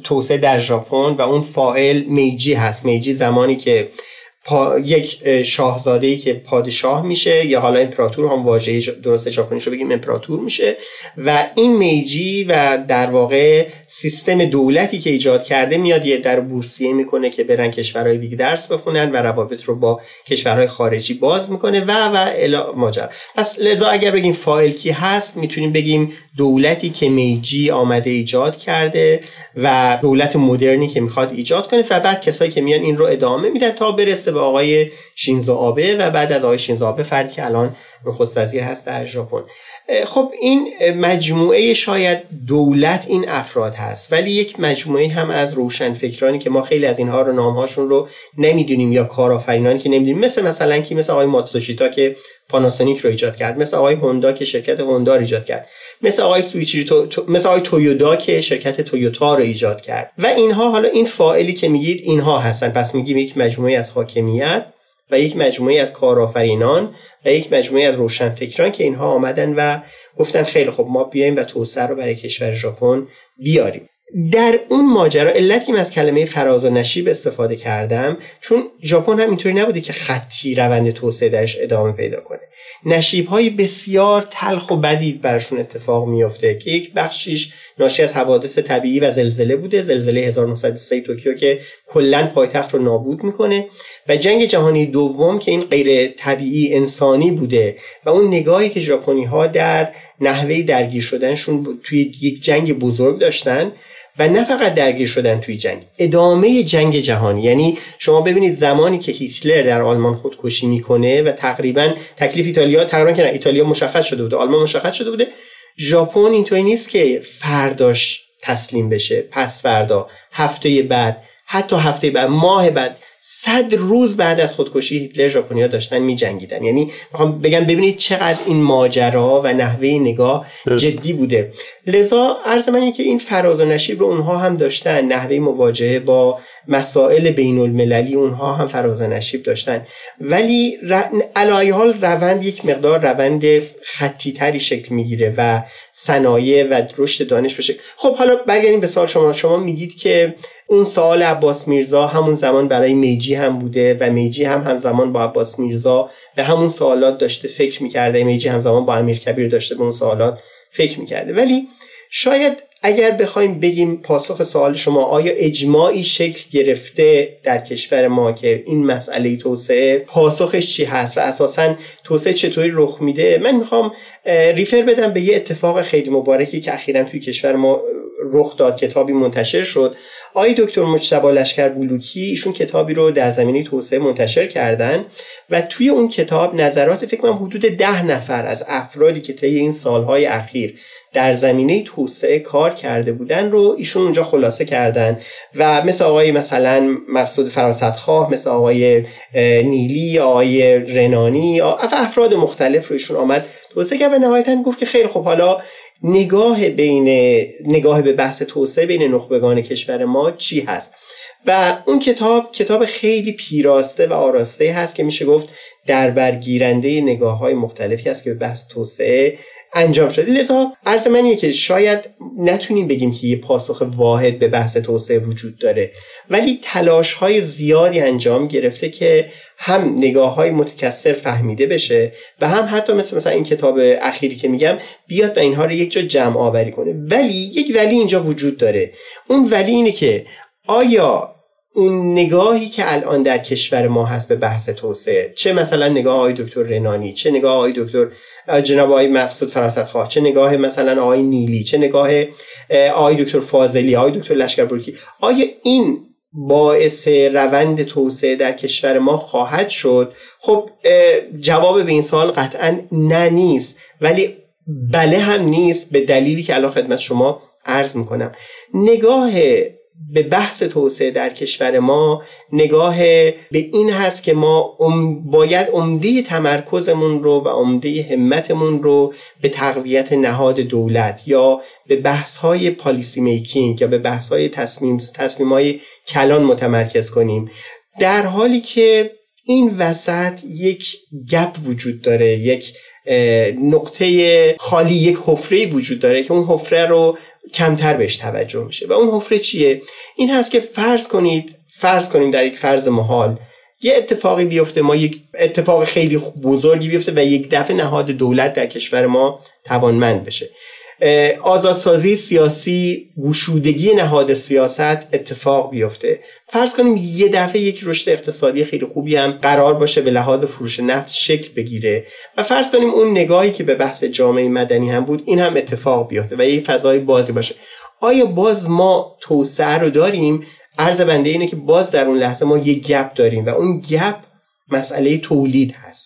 توسعه در ژاپن و اون فاعل میجی هست. میجی زمانی که پا... یک شاهزاده ای که پادشاه میشه یا حالا امپراتور هم واژه درست ژاپنی رو بگیم امپراتور میشه و این میجی و در واقع سیستم دولتی که ایجاد کرده میاد یه در بورسیه می‌کنه که برن کشورهای دیگه درس بخونن و روابط رو با کشورهای خارجی باز می‌کنه و و الا ماجر پس لذا اگر بگیم فایل کی هست می‌تونیم بگیم دولتی که میجی آمده ایجاد کرده و دولت مدرنی که می‌خواد ایجاد کنه و بعد کسایی که میان این رو ادامه میدن تا برسه به آقای شینزو آبه و بعد از آقای شینزو آبه فردی که الان نخست وزیر هست در ژاپن. خب این مجموعه شاید دولت این افراد هست ولی یک مجموعه هم از روشنفکرانی که ما خیلی از اینها رو نامهاشون رو نمی‌دونیم یا کارآفرینانی که نمی‌دونیم. مثل مثلا کی؟ مثل آقای ماتسوشیتا که پاناسونیک رو ایجاد کرد. مثل آقای هوندا که شرکت هوندا رو ایجاد کرد. مثل آقای سویچری تو... مثل آقای تویودا که شرکت تویوتا رو ایجاد کرد. و اینها حالا این فاعلی که میگید اینها هستن. پس میگیم یک مجموعه از حاکمیت و یک مجموعه از کارآفرینان و یک مجموعه از روشنفکران که اینها آمدن و گفتن خیلی خب ما بیایم و توسعه رو برای کشور ژاپن بیاریم. در اون ماجرا علت که از کلمه فراز و نشیب استفاده کردم چون ژاپن هم اینطوری نبوده که خطی روند توسعه درش ادامه پیدا کنه. نشیب های بسیار تلخ و بدید برشون اتفاق میافته که یک بخشیش ناشی از حوادث طبیعی و زلزله بوده زلزله 1923 توکیو که کلا پایتخت رو نابود می‌کنه و جنگ جهانی دوم که این غیر طبیعی انسانی بوده و اون نگاهی که ژاپنی ها در نحوه درگیر شدنشون توی یک جنگ بزرگ داشتن و نه فقط درگیر شدن توی جنگ ادامه جنگ جهانی. یعنی شما ببینید زمانی که هیتلر در آلمان خودکشی می‌کنه و تقریبا تکلیف ایتالیا تقریبا که ایتالیا مشخص شده بوده آلمان مشخص شده بوده. ژاپن اینطوری نیست که فرداش تسلیم بشه. پس فردا هفته بعد حتی هفته بعد ماه بعد صد روز بعد از خودکشی هیتلر ژاپنیا داشتن می جنگیدن یعنی می‌خوام بگم ببینید چقدر این ماجرا و نحوه نگاه جدی بوده. لذا عرض من که این فراز و نشیب رو اونها هم داشتن. نحوه مواجهه با مسائل بین المللی اونها هم فراز و نشیب داشتن. ولی ر... حال روند یک مقدار روند خطی تری شکل می‌گیره و صنایع و رشد دانش بشه خب حالا برگردیم به سال شما. شما میگید که اون سال عباس میرزا همون زمان برای میجی هم بوده و میجی هم همزمان با عباس میرزا به همون سوالات داشته فکر می‌کرده. میجی همزمان با امیر کبیر داشته به اون سوالات فکر می‌کرده. ولی شاید اگر بخوایم بگیم پاسخ سوال شما آیا اجماعی شکل گرفته در کشور ما که این مسئله توسعه پاسخش چی هست و اساسا توسعه چطوری رخ میده؟ من می‌خوام ریفر بدم به یه اتفاق خیلی مبارکی که اخیرا توی کشور ما رخ داد کتابی منتشر شد. آقای دکتر مجتبی لشکر بلوکی ایشون کتابی رو در زمینه توسعه منتشر کردن و توی اون کتاب نظرات فکر کنم حدود ده نفر از افرادی که طی این سالهای اخیر در زمینه توسعه کار کرده بودن رو ایشون اونجا خلاصه کردن و مثل آقای مثلا مقصود فراستخواه مثل آقای نیلی آقای رنانی افراد مختلف رو ایشون آمد توسعه کرد و نهایتا گفت که خیلی خب حالا نگاه بین نگاه به بحث توسعه بین نخبگان کشور ما چی هست؟ و اون کتاب کتاب خیلی پیراسته و آراسته هست که میشه گفت در برگیرنده نگاه های مختلفی هست که به بحث توسعه انجام شده. لذا عرض من اینه که شاید نتونیم بگیم که یه پاسخ واحد به بحث توسعه وجود داره. ولی تلاش های زیادی انجام گرفته که هم نگاه های متکثر فهمیده بشه و هم حتی مثل مثلا این کتاب اخیری که میگم بیاد و اینها رو یک جا جمع آوری کنه. ولی یک ولی اینجا وجود داره. اون ولی اینه که آیا اون نگاهی که الان در کشور ما هست به بحث توسعه چه مثلا نگاه آقای دکتر رنانی چه نگاه آقای دکتر جناب آقای مقصود فراست خواه چه نگاه مثلا آقای نیلی چه نگاه آقای دکتر فاضلی آقای دکتر لشکربرکی آیا این باعث روند توسعه در کشور ما خواهد شد؟ خب جواب به این سوال قطعا نه نیست ولی بله هم نیست به دلیلی که الان خدمت شما عرض می‌کنم. نگاه به بحث توسعه در کشور ما نگاه به این هست که ما باید عمده تمرکزمون رو و عمده همتمون رو به تقویت نهاد دولت یا به بحث های پالیسی میکینگ یا به بحث های تصمیم, تصمیم های کلان متمرکز کنیم. در حالی که این وسط یک گپ وجود داره یک نقطه خالی یک حفره وجود داره که اون حفره رو کمتر بهش توجه میشه. و اون حفره چیه؟ این هست که فرض کنید فرض کنیم در یک فرض محال یه اتفاقی بیفته ما یک اتفاق خیلی بزرگی بیفته و یک دفعه نهاد دولت در کشور ما توانمند بشه. آزادسازی سیاسی گشودگی نهاد سیاست اتفاق بیفته. فرض کنیم یه دفعه یک رشد اقتصادی خیلی خوبی هم قرار باشه به لحاظ فروش نفت شکل بگیره. و فرض کنیم اون نگاهی که به بحث جامعه مدنی هم بود این هم اتفاق بیفته و یه فضای بازی باشه. آیا باز ما توسعه رو داریم؟ عرض بنده اینه که باز در اون لحظه ما یه گپ داریم و اون گپ مسئله تولید هست.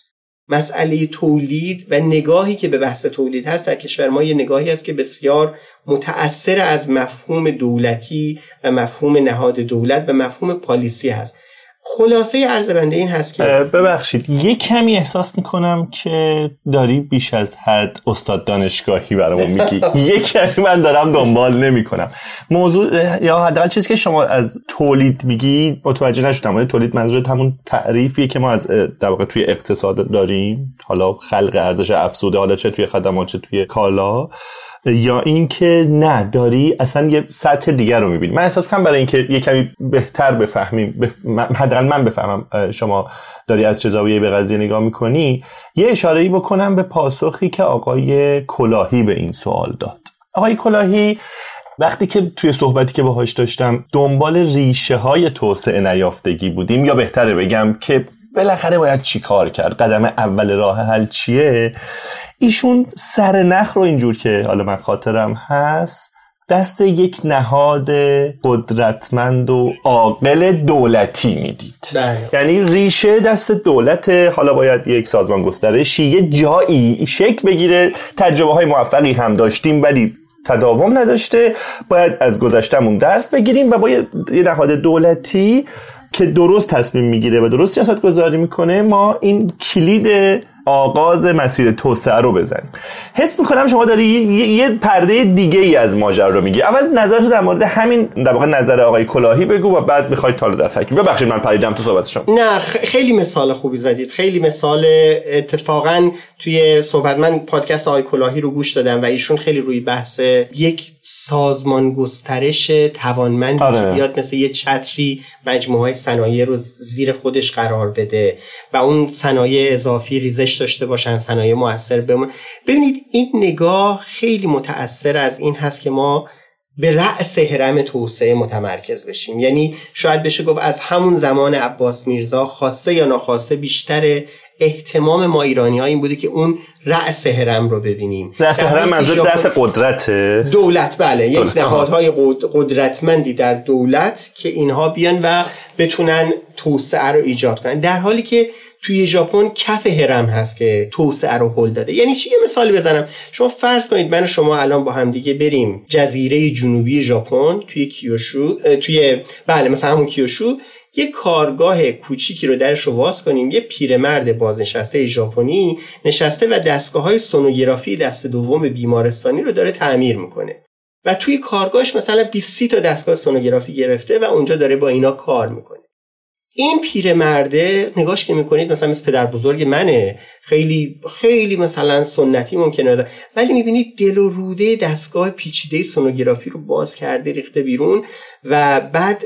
مسئله تولید و نگاهی که به بحث تولید هست در کشور ما یه نگاهی است که بسیار متأثر از مفهوم دولتی و مفهوم نهاد دولت و مفهوم پالیسی هست. خلاصه عرض بنده این هست که ببخشید یه کمی احساس می‌کنم که داری بیش از حد استاد دانشگاهی برامون میگی. یه کمی من دارم دنبال نمی‌کنم. موضوع یا حداقل چیزی که شما از تولید میگی متوجه نشدم. تولید منظورت همون تعریفیه که ما از در واقع توی اقتصاد داریم. حالا خلق ارزش افزوده حالا چه توی خدمات چه توی کالا. یا اینکه نه داری اصلا یه سطح دیگر رو می‌بینی. من احساس کنم برای اینکه یه کمی بهتر بفهمیم حداقل من بفهمم شما داری از چه زاویه به قضیه نگاه می‌کنی. یه اشاره بکنم به پاسخی که آقای کلاهی به این سوال داد. آقای کلاهی وقتی که توی صحبتی که باهاش داشتم دنبال ریشه های توسعه نیافتگی بودیم یا بهتره بگم که بالاخره باید چی کار کرد؟ قدم اول راه حل چیه؟ ایشون سر نخ رو اینجور که حالا من خاطرم هست دست یک نهاد قدرتمند و عاقل دولتی می‌دید بله. یعنی ریشه دست دولت حالا باید یک سازمان گسترشی یه جایی شکل بگیره تجربه های موفقی هم داشتیم ولی تداوم نداشته باید از گذشتمون درس بگیریم و با یه نهاد دولتی که درست تصمیم می‌گیره و درست سیاست گذاری می‌کنه ما این کلید آغاز مسیر توسعه رو بزنیم. حس می‌کنم شما داری یه, پرده دیگه ای از ماجرا رو میگی. اول نظرتو در مورد همین در واقع نظر آقای کلاهی بگو و بعد می‌خواید تالا در تکمیل ببخشید من پریدم تو صحبت شما. نه خیلی مثال خوبی زدید. خیلی مثال اتفاقا توی صحبت من پادکست آقای کلاهی رو گوش دادم و ایشون خیلی روی بحث یک سازمان گسترش توانمندی آره. که بیاد مثل یه چتری مجموعه های صنایع رو زیر خودش قرار بده و اون صنایع اضافی ریزش داشته باشن صنایع موثر بمون ببینید این نگاه خیلی متأثر از این هست که ما به رأس هرم توسعه متمرکز بشیم یعنی شاید بشه گفت از همون زمان عباس میرزا خواسته یا ناخواسته بیشتر احتمام ما ایرانی ها این بوده که اون رأس هرم رو ببینیم. رأس هرم منظور دست قدرت. دولت بله. یک نهادهای قدرتمندی در دولت که اینها بیان و بتونن توسعه رو ایجاد کنن. در حالی که توی ژاپن کف هرم هست که توسعه رو هل داده. یعنی چی؟ یه مثالی بزنم. شما فرض کنید من و شما الان با هم دیگه بریم جزیره جنوبی ژاپن توی کیوشو توی بله مثلا همون کیوشو. یه کارگاه کوچیکی رو درش رو واز کنیم یه پیرمرد بازنشسته ژاپنی نشسته و دستگاه های سونوگرافی دست دوم بیمارستانی رو داره تعمیر می‌کنه. و توی کارگاهش مثلا 20 تا دستگاه سونوگرافی گرفته و اونجا داره با اینا کار می‌کنه. این پیرمرده نگاش که می‌کنید مثلا مثل پدر بزرگ منه. خیلی خیلی مثلا سنتی ممکنه ولی می‌بینید دل و روده دستگاه پیچیده سونوگرافی رو باز کرده ریخته بیرون و بعد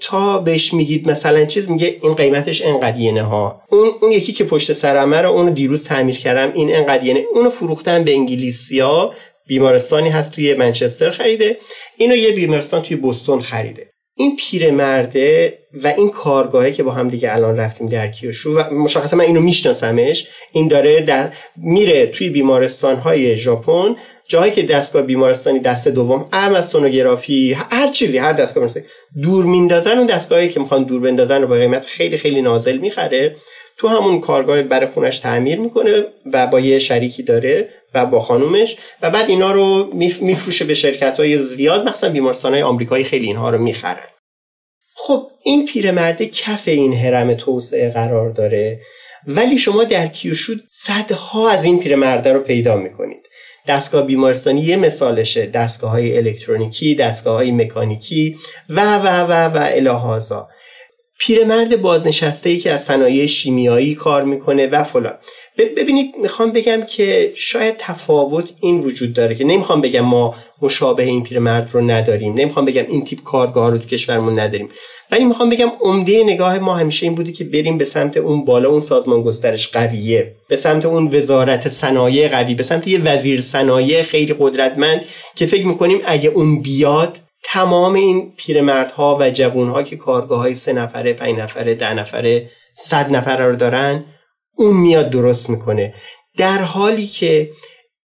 تا بهش میگید مثلا چیز میگه این قیمتش انقدینه ها. اون اون یکی که پشت سرمه رو اونو دیروز تعمیر کردم این انقدینه اونو فروختن به انگلیسیا بیمارستانی هست توی منچستر خریده. اینو یه بیمارستان توی بوستون خریده. این پیرمرده و این کارگاهه که با هم دیگه الان رفتیم در کیوشو و مشخصا من اینو میشناسمش این داره در میره توی بیمارستان های ژاپن جایی که دستگاه بیمارستانی دست دوم ام از سونوگرافی هر چیزی هر دستگاه بیمارستانی دور میندازن اون دستگاهی که می‌خوان دور بندازن رو با قیمت خیلی خیلی نازل می‌خره. تو همون کارگاه برای خونش تعمیر می‌کنه و با یه شریکی داره و با خانومش و بعد اینا رو میفروشه به شرکت های زیاد مثلا بیمارستان های آمریکایی خیلی اینها رو می‌خرن. خب این پیرمرده کف این حرم توسعه قرار داره ولی شما در کیوشو صدها از این پیرمرده رو پیدا می‌کنید. دستگاه بیمارستانی یه مثالشه دستگاه های الکترونیکی دستگاه های مکانیکی و و و و الهازا پیرمرد بازنشسته ای که از صنایع شیمیایی کار می‌کنه و فلان. ببینید می‌خوام بگم که شاید تفاوت این وجود داره که نمی‌خوام بگم ما مشابه این پیرمرد رو نداریم. نمی‌خوام بگم این تیپ کارگاه رو تو کشورمون نداریم. ولی می‌خوام بگم عمده نگاه ما همیشه این بوده که بریم به سمت اون بالا اون سازمان گسترش قویه به سمت اون وزارت صنایع قوی به سمت یه وزیر صنایع خیلی قدرتمند که فکر می‌کنیم اگه اون بیاد تمام این پیرمردها و جوانها که کارگاه های سه نفره پنج نفره ده نفره صد نفره رو دارن اون میاد درست می‌کنه. در حالی که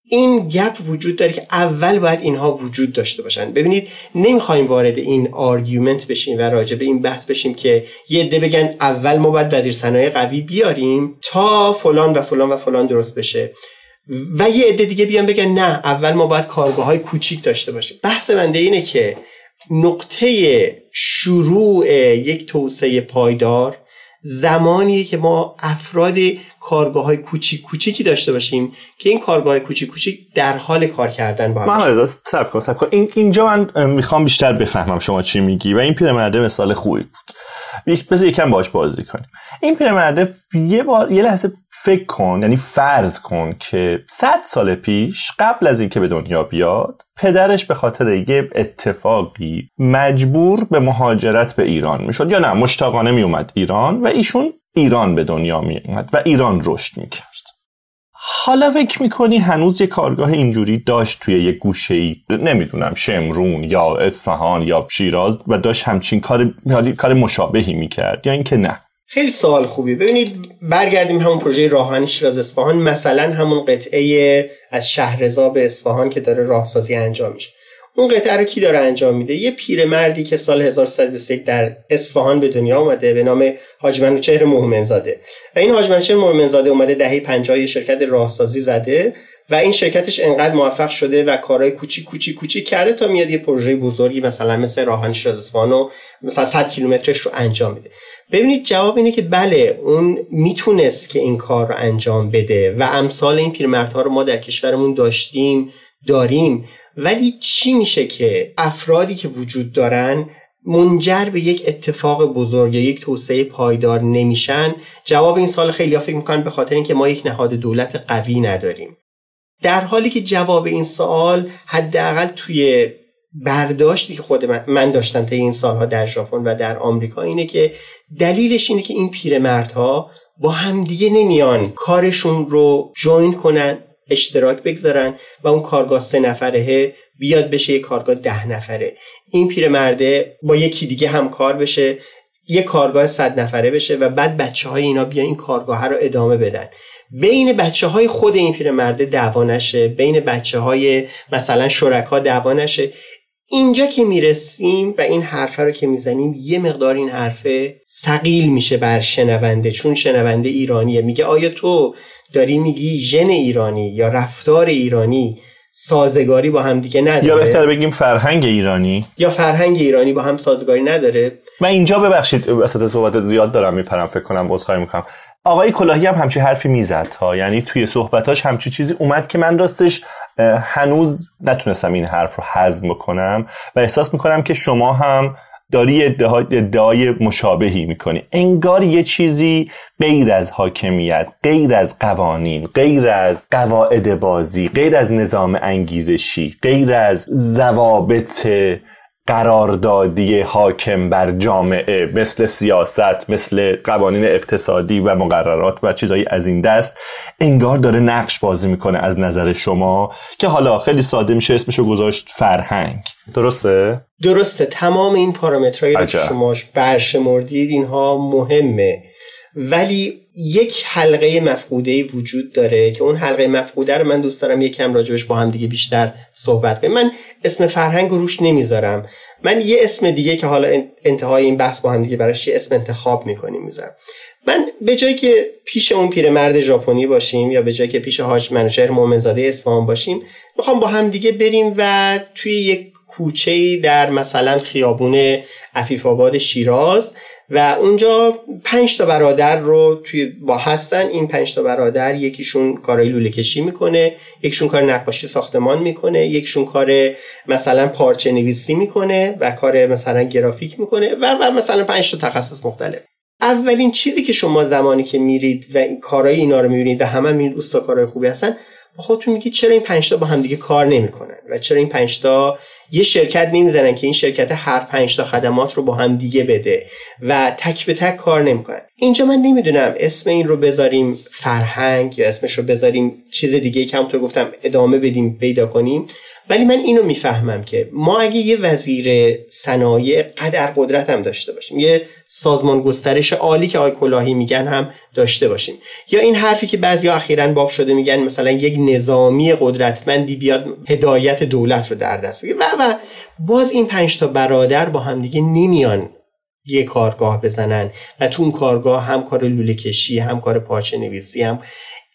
این gap وجود داره که اول باید اینها وجود داشته باشن. ببینید نمی‌خوایم وارد این argument بشیم و راجع به این بحث بشیم که یه عده بگن اول ما باید وزیر صنایع قوی بیاریم تا فلان و فلان و فلان درست بشه. و یه عده دیگه بیان بگن نه اول ما باید کارگاه های کوچیک داشته باشیم. بحث بنده اینه که نقطه شروع یک توسعه پایدار زمانیه که ما افراد کارگاه های کوچیک کوچیکی داشته باشیم که این کارگاه های کوچیک کوچیک در حال کار کردن با هم سب کن سب کن. این اینجا من می‌خوام بیشتر بفهمم شما چی میگی و این پیرمرده مثال خوبی بود. بذار یکم باش بازی کنیم. این پیرمرده یه بار یه لحظه فکر کن یعنی فرض کن که صد سال پیش قبل از اینکه به دنیا بیاد پدرش به خاطر یه اتفاقی مجبور به مهاجرت به ایران می‌شد. یا نه مشتاقانه میومد ایران و ایشون ایران به دنیا میومد و ایران رشد می‌کرد. حالا فکر می‌کنی هنوز یه کارگاه اینجوری داشت توی یه گوشه ای نمی‌دونم شمرون یا اصفهان یا شیراز و داشت همچین کار کار مشابهی می‌کرد یا اینکه نه؟ خیلی سوال خوبی. ببینید برگردیم همون پروژه راهانی شیراز اصفهان. مثلا همون قطعه از شهرزا به اصفهان که داره راهسازی انجام میشه. اون قطعه رو کی داره انجام میده؟ یه پیرمردی که سال 1301 در اصفهان به دنیا اومده به نام حاج منوچهر مومنزاده و این حاج منوچهر مومنزاده اومده دهه 50 شرکت راهسازی زده و این شرکتش انقدر موفق شده و کارهای کوچیک کوچیک کوچیک کرده تا میاد یه پروژه بزرگی مثلا مثل راهن شیراز اصفهان و مثلا 100 کیلومترش رو انجام میده. ببینید جواب اینه که بله اون می‌تونست که این کار رو انجام بده و امثال این پیرمردها رو ما در کشورمون داشتیم داریم. ولی چی میشه که افرادی که وجود دارن منجر به یک اتفاق بزرگ یا یک توسعه پایدار نمیشن؟ جواب این سال خیلی فکر می‌کنن به خاطر اینکه ما یک نهاد دولت قوی نداریم. در حالی که جواب این سوال حداقل توی برداشتی که خود من, داشتم تا این سالها در ژاپن و در آمریکا اینه که دلیلش اینه که این پیرمردها با همدیگه نمیان کارشون رو جوین کنن اشتراک بگذارن و اون کارگاه سه نفره بیاد بشه یه کارگاه ده نفره. این پیرمرده با یکی دیگه همکار بشه یه کارگاه صد نفره بشه و بعد بچه های اینا بیا این کارگاه رو ادامه بدن. بین بچه های خود این پیرمرده دعوا نشه بین بچه های مثلا شرکا دعوا نشه. اینجا که می‌رسیم و این حرفه رو که می‌زنیم یه مقدار این حرفه سقیل میشه بر شنونده چون شنونده ایرانیه. میگه آیا تو داری میگی ژن ایرانی یا رفتار ایرانی سازگاری با هم دیگه نداره؟ یا بهتر بگیم فرهنگ ایرانی. یا فرهنگ ایرانی با هم سازگاری نداره؟ من اینجا ببخشید وسط صحبت زیاد دارم میپرم فکر کنم عذرخواهی می‌کنم. آقای کلاهی هم همچی حرفی می‌زد ها. یعنی توی صحبتاش همچی چیزی اومد که من راستش هنوز نتونستم این حرف رو هضم کنم و احساس می‌کنم که شما هم داری ادعای مشابهی می‌کنی. انگار یه چیزی غیر از حاکمیت غیر از قوانین غیر از قواعد بازی غیر از نظام انگیزشی غیر از ضوابط قراردادی حاکم بر جامعه مثل سیاست مثل قوانین اقتصادی و مقررات و چیزایی از این دست انگار داره نقش بازی می‌کنه از نظر شما که حالا خیلی ساده میشه اسمشو گذاشت فرهنگ. درسته؟ درسته. تمام این پارامترهایی که شما برشمردید اینها مهمه. ولی یک حلقه مفقوده وجود داره که اون حلقه مفقوده رو من دوست دارم یکم راجبش با هم دیگه بیشتر صحبت کنیم. من اسم فرهنگ رو روش نمی‌ذارم. من یه اسم دیگه که حالا انتهای این بحث با هم دیگه براش یه اسم انتخاب می‌کنیم می‌ذارم. من به جایی که پیش اون پیرمرد ژاپنی باشیم یا به جایی که پیش حاج منوشهر مومنزاده اصفهان باشیم می‌خوام با هم دیگه بریم و توی یک کوچه در مثلا خیابون عفیف آباد شیراز و اونجا پنج تا برادر رو توی با هستن. این پنج تا برادر یکیشون کارای لوله کشی می‌کنه یکیشون کار نقاشی ساختمان می‌کنه یکیشون کار مثلا پارچه نویسی می‌کنه و کار مثلا گرافیک می‌کنه و و مثلا پنج تا تخصص مختلف. اولین چیزی که شما زمانی که میرید و این کارهای اینا رو می‌بینید و همه می‌بینید اوستا کارهای خوبی هستن خودتون میگید چرا این پنج تا با هم دیگه کار نمی‌کنن و چرا این پنج تا یه شرکت نمی‌زنن که این شرکت هر پنج تا خدمات رو با هم دیگه بده و تک به تک کار نمی‌کنن. اینجا من نمی‌دونم اسم این رو بذاریم فرهنگ یا اسمش رو بذاریم چیز دیگه که همونطور گفتم ادامه بدیم پیدا کنیم. ولی من اینو می‌فهمم که ما اگه یه وزیر صنایع قدر قدرت هم داشته باشیم یه سازمان گسترش عالی که آقای کلاهی میگن هم داشته باشیم. یا این حرفی که بعضی اخیرا باب شده میگن مثلا یک نظامی قدرتمندی بیاد هدایت دولت رو در دست بگیره. و و باز این پنج تا برادر با همدیگه نمیان یه کارگاه بزنن و تو اون کارگاه هم کار لوله کشی هم کار پاچه نویسی هم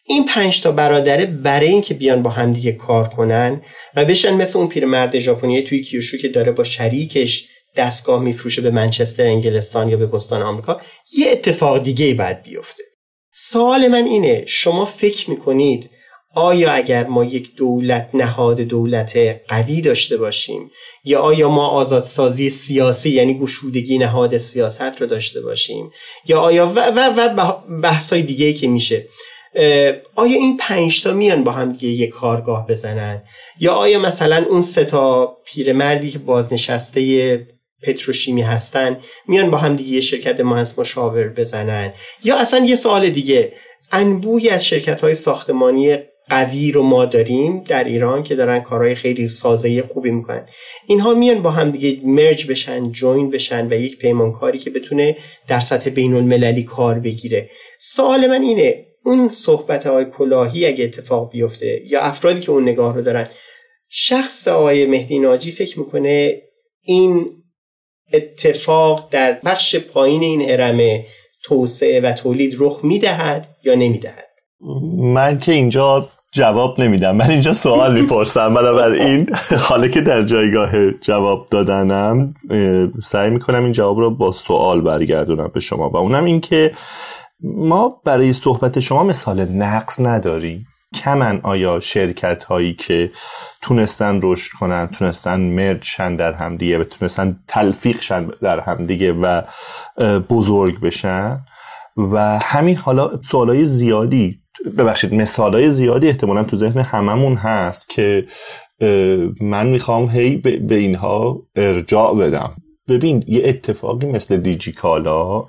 این پنج تا برادره برای اینکه بیان با همدیگه کار کنن و بشن مثل اون پیرمرد ژاپنی توی کیوشو که داره با شریکش دستگاه میفروشه به منچستر انگلستان یا به بستان آمریکا یه اتفاق دیگه باید بیفته. سوال من اینه شما فکر می‌کنید آیا اگر ما یک دولت نهاد دولت قوی داشته باشیم یا آیا ما آزادسازی سیاسی یعنی گشودگی نهاد سیاست رو داشته باشیم یا آیا و و, و بحثای دیگه که میشه آیا این پنج تا میان با هم دیگه یک کارگاه بزنن؟ یا آیا مثلا اون سه تا پیرمردی که بازنشسته پتروشیمی هستن میان با هم دیگه شرکت مهندس مشاور بزنن. یا اصلا یه سوال دیگه انبوی از شرکت های ساختمانی قوی رو ما داریم در ایران که دارن کارهای خیلی سازه خوبی می‌کنن. اینها میان با هم دیگه مرج بشن جوین بشن و یک پیمانکاری که بتونه در سطح بین المللی کار بگیره. سوال من اینه اون صحبت های کلاهی اگه اتفاق بیفته یا افرادی که اون نگاه رو دارن شخص آقای مهدی ناجی فکر می‌کنه این اتفاق در بخش پایین این حرم توسعه و تولید رخ می‌دهد یا نمی‌دهد؟ من که اینجا جواب نمیدم. من اینجا سوال می‌پرسم. بنابراین حالا که در جایگاه جواب دادنم سعی می‌کنم این جواب رو با سوال برگردونم به شما. و اونم این که ما برای صحبت شما مثال نقص نداریم. کمن آیا شرکت هایی که تونستن رشد کنن تونستن مرج شن در همدیگه و تونستن تلفیق شن در همدیگه و بزرگ بشن؟ و همین حالا سوالای زیادی ببخشید مثالای زیادی احتمالا تو ذهن هممون هست که من می‌خوام هی به اینها ارجاع بدم. ببین یه اتفاقی مثل دیجیکالا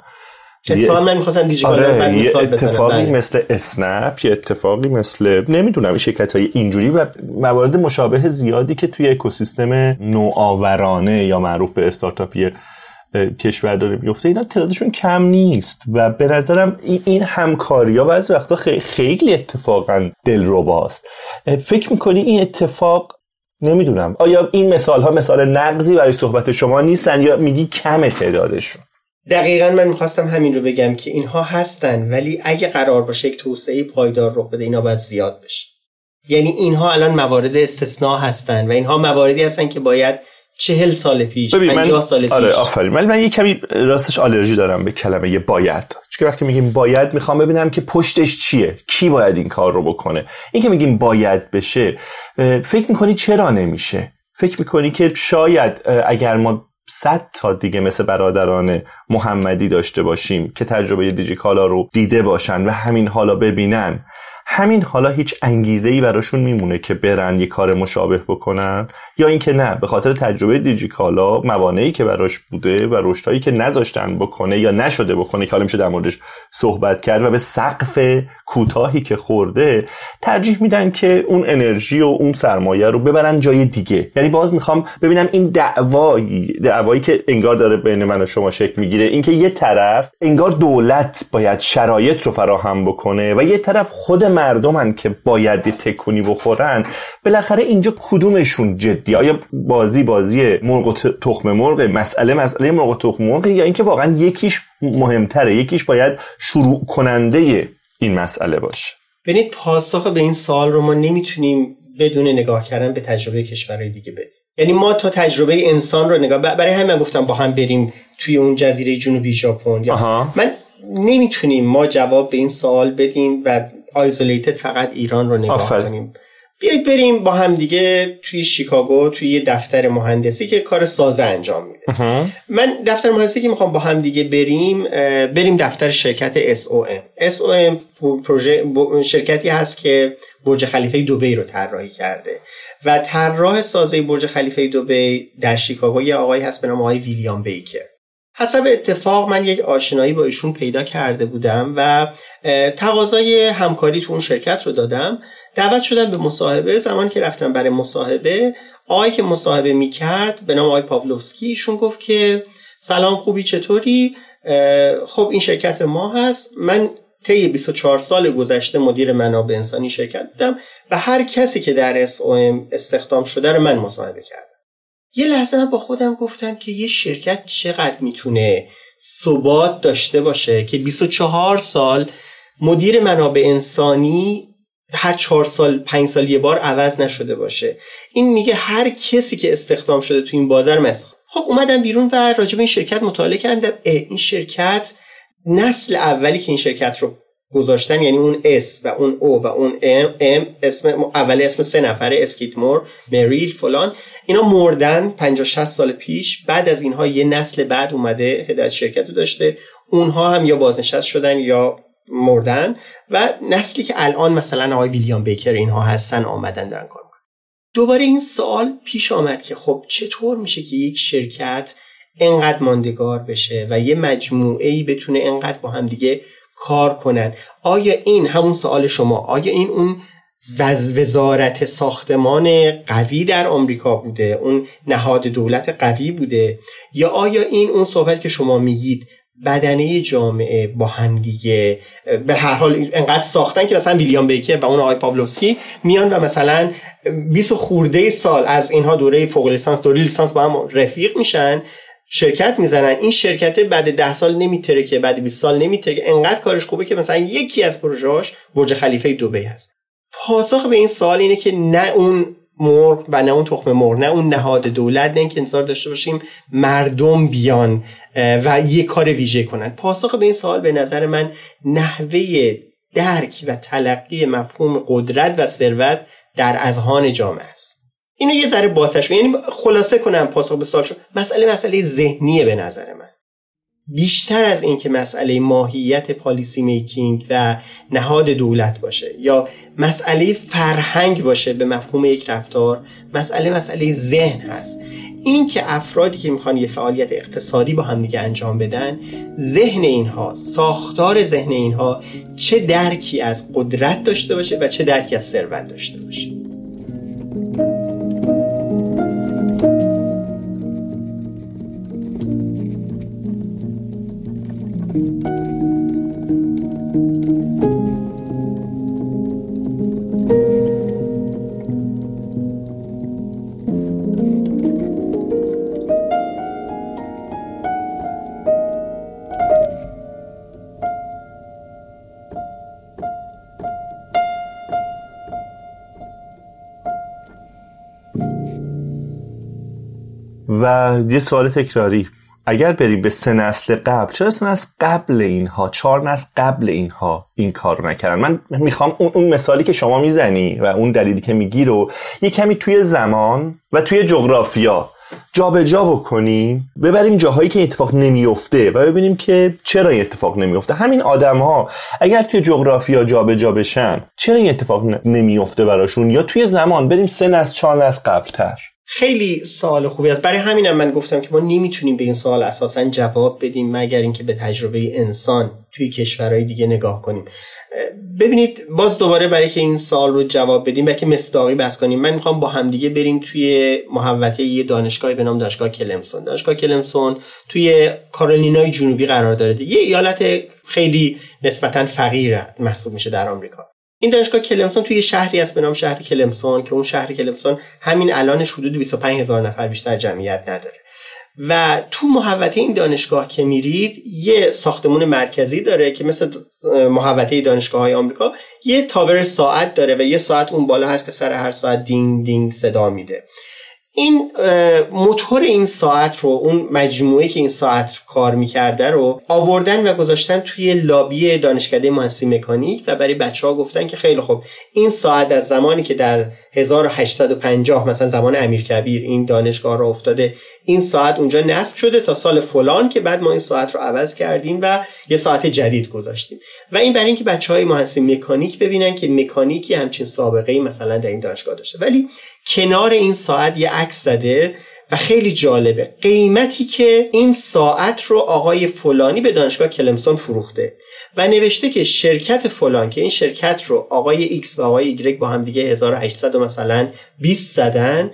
اتفاقا من می‌خواستم دیجیکالا آره یه اتفاقی. مثل اسنپ یه اتفاقی مثل نمی‌دونم شرکت های اینجوری و موارد مشابه زیادی که توی اکوسیستم نوآورانه یا معروف به استارتاپی کشور داره میفته اینا تعدادشون کم نیست و به نظرم این همکاری ها بعضی وقتا خیلی اتفاقا دلرباست. فکر می‌کنی این اتفاق نمی‌دونم آیا این مثال ها مثال نقضی برای صحبت شما نیستن یا میگی کم تعدادشون؟ دقیقا من می‌خواستم همین رو بگم که اینها هستن ولی اگه قرار باشه یک توسعه پایدار رخ بده اینا باید زیاد بشه. یعنی اینها الان موارد استثناء هستن و اینها مواردی هستن که باید چهل سال پیش پنجاه سال پیش. آره آفرین. ولی من یه کمی راستش آلرژی دارم به کلمه یه باید. چون وقتی میگیم باید می‌خوام ببینم که پشتش چیه. کی باید این کار رو بکنه؟ این که میگیم باید بشه فکر می‌کنی چرا نمیشه؟ فکر می‌کنی که شاید اگر ما صد تا دیگه مثل برادران محمدی داشته باشیم که تجربه دیجیکالا رو دیده باشن و همین حالا ببینن. همین حالا هیچ انگیزه ای براشون میمونه که برن یه کار مشابه بکنن؟ یا اینکه نه به خاطر تجربه دیجیکالا موانعی که براش بوده و رشدهایی که نذاشتن بکنه یا نشده بکنه که حالا میشه در موردش صحبت کرد و به سقف کوتاهی که خورده ترجیح میدن که اون انرژی و اون سرمایه رو ببرن جای دیگه. یعنی باز می‌خوام ببینم این دعوایی دعوایی که انگار داره بین من و شما شکل می‌گیره اینکه یه طرف انگار دولت باید شرایط رو فراهم بکنه و یه طرف خود مردمن که باید تکونی بخورن بالاخره اینجا کدومشون جدی؟ آیا بازی بازی مرغ و تخم مرغ مسئله مسئله مرغ و تخم مرغ یا اینکه واقعا یکیش مهمتره یکیش باید شروع کننده این مسئله باشه؟ ببینید پاسخ به این سال رو ما نمی‌تونیم بدون نگاه کردن به تجربه کشورهای دیگه بدیم. یعنی ما تا تجربه انسان رو نگاه برای همین گفتم با هم بریم توی اون جزیره جنوبی ژاپن. من نمی‌تونیم ما جواب به این سوال بدیم و آیزولیتد فقط ایران رو نگاه کنیم. بیایید بریم با هم دیگه توی شیکاگو توی یه دفتر مهندسی که کار سازه انجام میده. من دفتر مهندسی که می‌خوام با هم دیگه بریم بریم دفتر شرکت SOM SOM پروژه شرکتی هست که برج خلیفه دوبی رو طراحی کرده. و طراح سازه برج خلیفه دوبی در شیکاگو یه آقایی هست به نام آقای ویلیام بیکر. حسب اتفاق من یک آشنایی با ایشون پیدا کرده بودم و تقاضای همکاری تو اون شرکت رو دادم. دعوت شدم به مصاحبه. زمان که رفتم برای مصاحبه آقای که مصاحبه می‌کرد به نام آقای پاولوفسکی ایشون گفت که سلام خوبی؟ چطوری؟ خب این شرکت ما هست. من طی 24 سال گذشته مدیر منابع انسانی شرکت بودم و هر کسی که در SOM استخدام شده رو من مصاحبه کردم. یه لحظه من با خودم گفتم که یه شرکت چقدر می‌تونه ثبات داشته باشه که 24 سال مدیر منابع انسانی هر چهار سال پنج سال یه بار عوض نشده باشه. این میگه هر کسی که استخدام شده تو این بازار مثل خب اومدم بیرون و راجع به این شرکت مطالعه کردم. این شرکت نسل اولی که این شرکت رو گذاشتن یعنی اون S و اون O و اون M ام اسم اول اسم سه نفره اسکیتمور مریل فلان. اینا مردن 50 60 سال پیش. بعد از اینها یه نسل بعد اومده هدایت شرکت رو داشته. اونها هم یا بازنشست شدن یا مردن. و نسلی که الان مثلا آقای ویلیام بیکر اینها هستن آمدن دارن کار می‌کنن. دوباره این سوال پیش آمد که خب چطور میشه که یک شرکت انقدر ماندگار بشه و یه مجموعه ای بتونه انقدر با هم دیگه کار کنن. آیا این همون سوال شما آیا این اون وزارت ساختمان قوی در آمریکا بوده؟ اون نهاد دولت قوی بوده؟ یا آیا این اون صحبت که شما میگید بدنه جامعه با هم دیگه به هر حال انقدر ساختن که مثلا ویلیام بیکر و اون آقای پاولوسکی میان و مثلا 20 خورده سال از اینها دوره فوق لیسانس دوره لیسانس با هم رفیق میشن شرکت می‌زنن. این شرکت بعد ده سال نمیتره که بعد 20 سال نمیتره انقدر کارش خوبه که مثلا یکی از پروژهاش برج خلیفه دبی هست. پاسخ به این سوال اینه که نه اون مرغ و نه اون تخم مرغ نه اون نهاد دولت نه اینکه انتظار داشته باشیم مردم بیان و یه کار ویژه کنن. پاسخ به این سوال به نظر من نحوه درک و تلقی مفهوم قدرت و ثروت در اذهان جامعه است. اینو یه ذره بازش یعنی خلاصه کنم پاسخ به سوال شد. مسئله مسئله ذهنیه به نظر من. بیشتر از اینکه مسئله ماهیت پالیسی میکینگ و نهاد دولت باشه یا مسئله فرهنگ باشه به مفهوم یک رفتار مسئله مسئله ذهن هست. این که افرادی که می‌خوان یه فعالیت اقتصادی با همدیگه انجام بدن ذهن اینها ساختار ذهن اینها چه درکی از قدرت داشته باشه و چه درکی از ثروت داشته باشه. و یه سوال تکراری. اگر بریم به سه نسل قبل چرا سه نسل قبل اینها چهار نسل قبل اینها این کار رو نکردن؟ من می‌خوام اون, اون مثالی که شما می‌زنی و اون دلیلی که میگی رو یه کمی توی زمان و توی جغرافیا جابجا جا بکنیم ببریم جاهایی که اتفاق نمیفته و ببینیم که چرا این اتفاق نمیفته همین آدم ها اگر توی جغرافیا جابجا بشن چرا این اتفاق نمیفته براشون؟ یا توی زمان بریم سه نسل چهار نسل قبلتر. خیلی سوال خوبی است. برای همینم من گفتم که ما نمی‌تونیم به این سوال اساسا جواب بدیم مگر اینکه به تجربه انسان توی کشورهای دیگه نگاه کنیم. ببینید باز دوباره برای که این سال رو جواب بدیم برای که مصداقی بحث کنیم. من می‌خوام با همدیگه بریم توی محوطه یه دانشگاهی به نام دانشگاه کلمسون. دانشگاه کلمسون توی کارولینای جنوبی قرار داره یه ایالت خیلی نسبتا فقیر محسوب میشه در آمریکا. این دانشگاه کلمسون توی شهری است به نام شهر کلمسون که اون شهر کلمسون همین الانش حدود 25 هزار نفر بیشتر جمعیت نداره. و تو محوطه این دانشگاه که میرید یه ساختمون مرکزی داره که مثل محوطه دانشگاه های آمریکا یه تاور ساعت داره و یه ساعت اون بالا هست که سر هر ساعت دینگ دینگ صدا میده. این موتور این ساعت رو اون مجموعه که این ساعت کار می‌کرده رو آوردن و گذاشتن توی لابی دانشکده مهندسی مکانیک و برای بچه ها گفتن که خیلی خوب. این ساعت از زمانی که در 1850 مثلا زمان امیر کبیر این دانشگاه را افتاده این ساعت اونجا نصب شده تا سال فلان که بعد ما این ساعت رو عوض کردیم و یه ساعت جدید گذاشتیم. و این برای اینکه بچه های مهندسی مکانیک ببینن که مکانیکی همچین سابقه ای مثلا در این دانشگاه داشته. ولی کنار این ساعت یه عکس زده و خیلی جالبه. قیمتی که این ساعت رو آقای فلانی به دانشگاه کلمسون فروخته و نوشته که شرکت فلان که این شرکت رو آقای X و آقای Y با هم دیگه 1800 مثلا 20 زدن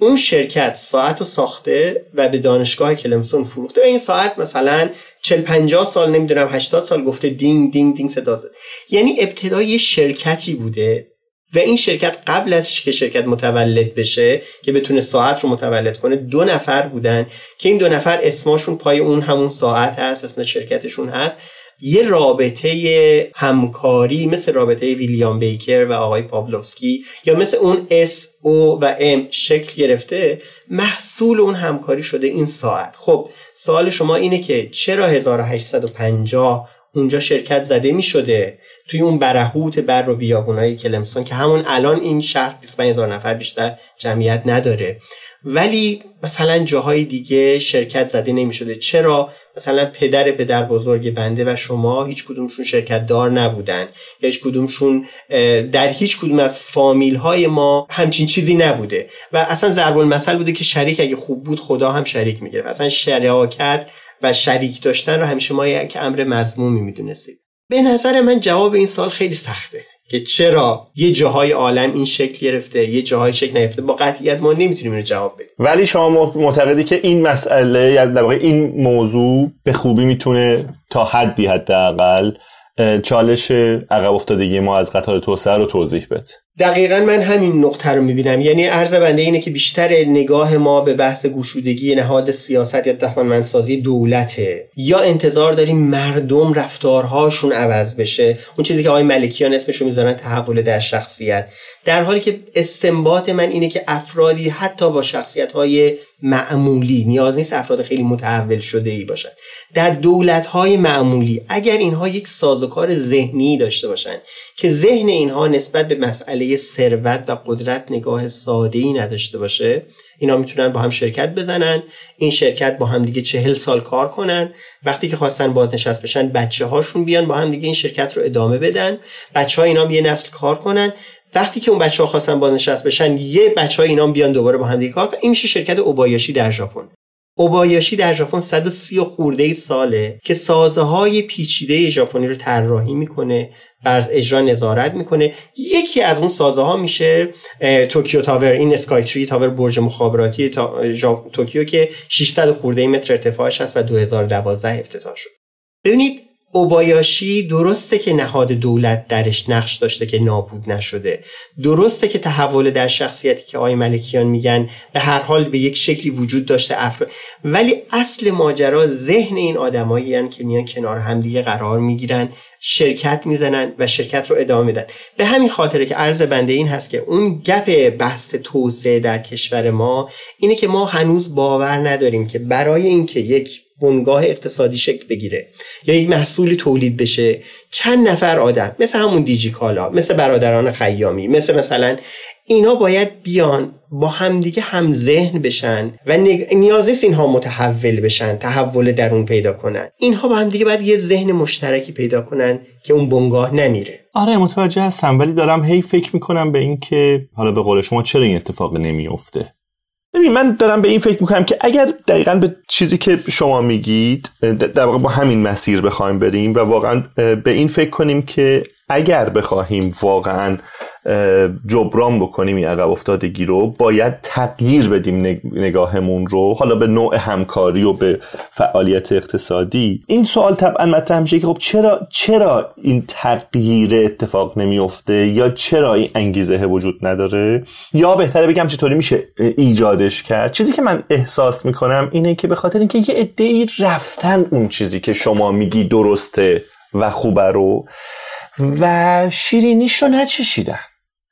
اون شرکت ساعت رو ساخته و به دانشگاه کلمسون فروخته. و این ساعت مثلا 40 50 سال نمی‌دونم 80 سال گفته دینگ دینگ دینگ صدا زد. یعنی ابتدای شرکتی بوده و این شرکت قبل از که شرکت متولد بشه که بتونه ساعت رو متولد کنه دو نفر بودن که این دو نفر اسمشون پای اون همون ساعت هست اسم شرکتشون هست. یه رابطه همکاری مثل رابطه ویلیام بیکر و آقای پاولوسکی یا مثل اون S, O و M شکل گرفته محصول اون همکاری شده این ساعت. خب سوال شما اینه که چرا 1850 اونجا شرکت زده می شده توی اون برهوت بر و بیابونای کلمسون که همون الان این شهر 25 هزار نفر بیشتر جمعیت نداره؟ ولی مثلا جاهای دیگه شرکت زده نمی شده چرا؟ مثلا پدر پدر بزرگ بنده و شما هیچ کدومشون شرکت دار نبودن. یا هیچ کدومشون در هیچ کدوم از فامیل های ما همچین چیزی نبوده. و اصلا ضرب المثل بوده که شریک اگه خوب بود خدا هم شریک می‌گرفت. اصلا شراکت و شریک داشتن رو همیشه ما یک امر مضمومی می‌دونستید به نظر من جواب این سال خیلی سخته. که چرا یه جاهای عالم این شکل گرفته یه جاهای شکل نگرفته. با قطعیت ما نمی‌تونیم اینو جواب بدیم. ولی شما معتقدی که این مسئله یعنی در واقع این موضوع به خوبی می‌تونه تا حدی حداقل چالش عقب افتادگی ما از قطار توسعه رو توضیح بده. دقیقا من همین نقطه رو می‌بینم. یعنی عرض بنده اینه که بیشتر نگاه ما به بحث گشودگی نهاد سیاست یا توانمندسازی دولته یا انتظار داریم مردم رفتارهاشون عوض بشه. اون چیزی که آقای ملکیان اسمش رو می‌ذارن تحول در شخصیت. در حالی که استنباط من اینه که افرادی حتی با شخصیت های معمولی نیاز نیست افراد خیلی متحول شده ای باشن. در دولت های معمولی اگر اینها یک سازوکار ذهنی داشته باشن که ذهن اینها نسبت به مسئله ثروت و قدرت نگاه ساده ای نداشته باشه اینا می‌تونن با هم شرکت بزنن این شرکت با هم دیگه چهل سال کار کنن وقتی که خواستن بازنشست بشن بچه هاشون بیان با هم دیگه این شرکت رو ادامه بدن بچه ها اینا یه نسل کار کنن. وقتی که اون بچه ها خواستن بازنشست بشن یه بچه های اینا بیان دوباره با هم کار کنن. این میشه شرکت اوبایاشی در ژاپن. اوبایاشی در ژاپن 130 خورده ساله که سازه های پیچیده ژاپنی رو طراحی می‌کنه بر اجرا نظارت می‌کنه. یکی از اون سازه ها میشه توکیو tower. این Skytree tower برج مخابراتی توکیو که 600 خورده متر ارتفاعش هست و 2012 افتتاح شد. ببینید اوبایاشی درسته که نهاد دولت درش نقش داشته که نابود نشده. درسته که تحول در شخصیتی که آقای ملکیان میگن به هر حال به یک شکلی وجود داشته افراد ولی اصل ماجرا ذهن این آدمایی که میان کنار همدیگه قرار می‌گیرن شرکت می‌زنن و شرکت رو ادامه میدن به همین خاطره که عرض بنده این هست که اون گپ بحث توسعه در کشور ما اینه که ما هنوز باور نداریم که برای اینکه یک بنگاه اقتصادی شکل بگیره یا یک محصولی تولید بشه. چند نفر آدم مثل همون دیجی کالا مثل برادران خیامی مثل مثلا اینا باید بیان با همدیگه هم ذهن بشن و نیاز نیست اینها متحول بشن تحول درون پیدا کنن. اینها با همدیگه باید یه ذهن مشترکی پیدا کنن که اون بنگاه نمیره. آره متوجه هستم ولی دارم هی فکر می‌کنم به این که حالا به قول شما چرا این اتفاق نمیفته ببین من دارم به این فکر می‌کنم که اگر دقیقا به چیزی که شما میگید در واقع با همین مسیر بخوایم بریم و واقعا به این فکر کنیم که اگر بخواهیم واقعا جبران بکنیم این عقب افتادگی رو باید تغییر بدیم نگاهمون رو. حالا به نوع همکاری و به فعالیت اقتصادی. این سوال طبعا مطرح میشه که خب چرا چرا این تغییر اتفاق نمیفته یا چرا این انگیزه وجود نداره؟ یا بهتره بگم چطوری میشه ایجادش کرد؟ چیزی که من احساس می‌کنم اینه که به خاطر اینکه یه عده‌ای رفتن اون چیزی که شما میگی درسته و خوبه رو و شیرینیش رو نچشیدن.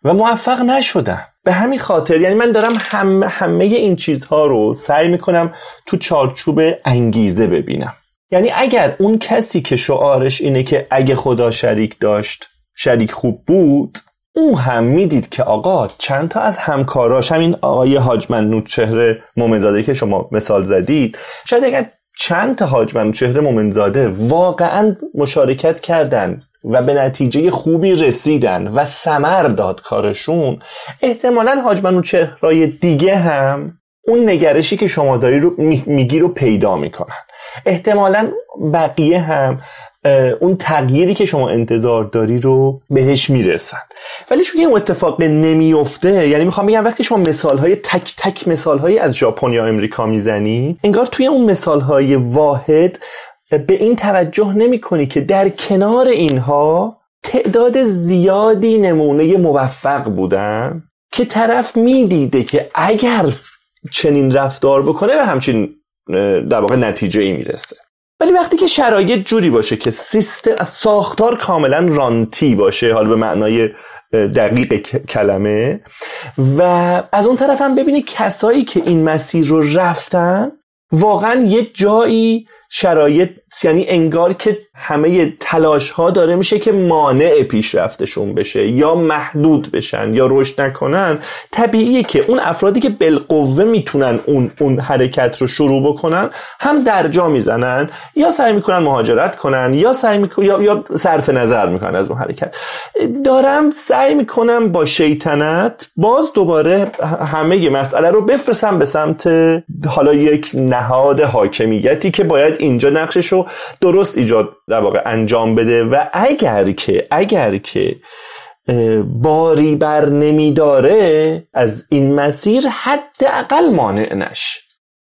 و موفق نشدم. به همین خاطر یعنی من دارم هم همه این چیزها رو سعی می‌کنم تو چارچوب انگیزه ببینم. یعنی اگر اون کسی که شعارش اینه که اگه خدا شریک داشت شریک خوب بود او هم می‌دید که آقا چند تا از همکاراش همین آقای حاج منوچهره چهره مومنزاده که شما مثال زدید شاید اگر چند تا حاج منوچهره چهره مومنزاده واقعا مشارکت کردن و به نتیجه خوبی رسیدن و سمر داد کارشون احتمالا حاج و چهرهای دیگه هم اون نگرشی که شما داری رو میگی رو پیدا می‌کنن. احتمالا بقیه هم اون تغییری که شما انتظار داری رو بهش می‌رسن. ولی چون این اتفاق نمیفته یعنی می‌خوام بگم وقتی شما مثالهای تک تک مثالهایی از ژاپن یا امریکا می‌زنی انگار توی اون مثالهای واحد به این توجه نمی کنی که در کنار اینها تعداد زیادی نمونه موفق بودن که طرف می‌دیده که اگر چنین رفتار بکنه به همچین در واقع نتیجه ای می‌رسه ولی وقتی که شرایط جوری باشه که سیستم ساختار کاملا رانتی باشه حالا به معنای دقیق کلمه و از اون طرف هم ببینی کسایی که این مسیر رو رفتن واقعا یه جایی شرایط یعنی انگار که همه تلاش ها داره میشه که مانع پیشرفتشون بشه یا محدود بشن یا رشد نکنن. طبیعیه که اون افرادی که بالقوه می‌تونن اون اون حرکت رو شروع بکنن هم درجا می‌زنن یا سعی می‌کنن مهاجرت کنن یا سعی می‌کنن یا, یا صرف نظر می‌کنن از اون حرکت. دارم سعی می‌کنم با شیطنت باز دوباره همه مسئله رو بفرستم به سمت حالا یک نهاد حاکمیتی که باید اینجا نقشش رو درست ایجاد در واقع انجام بده و اگر که اگر که باری بر نمیداره از این مسیر حداقل مانع نش.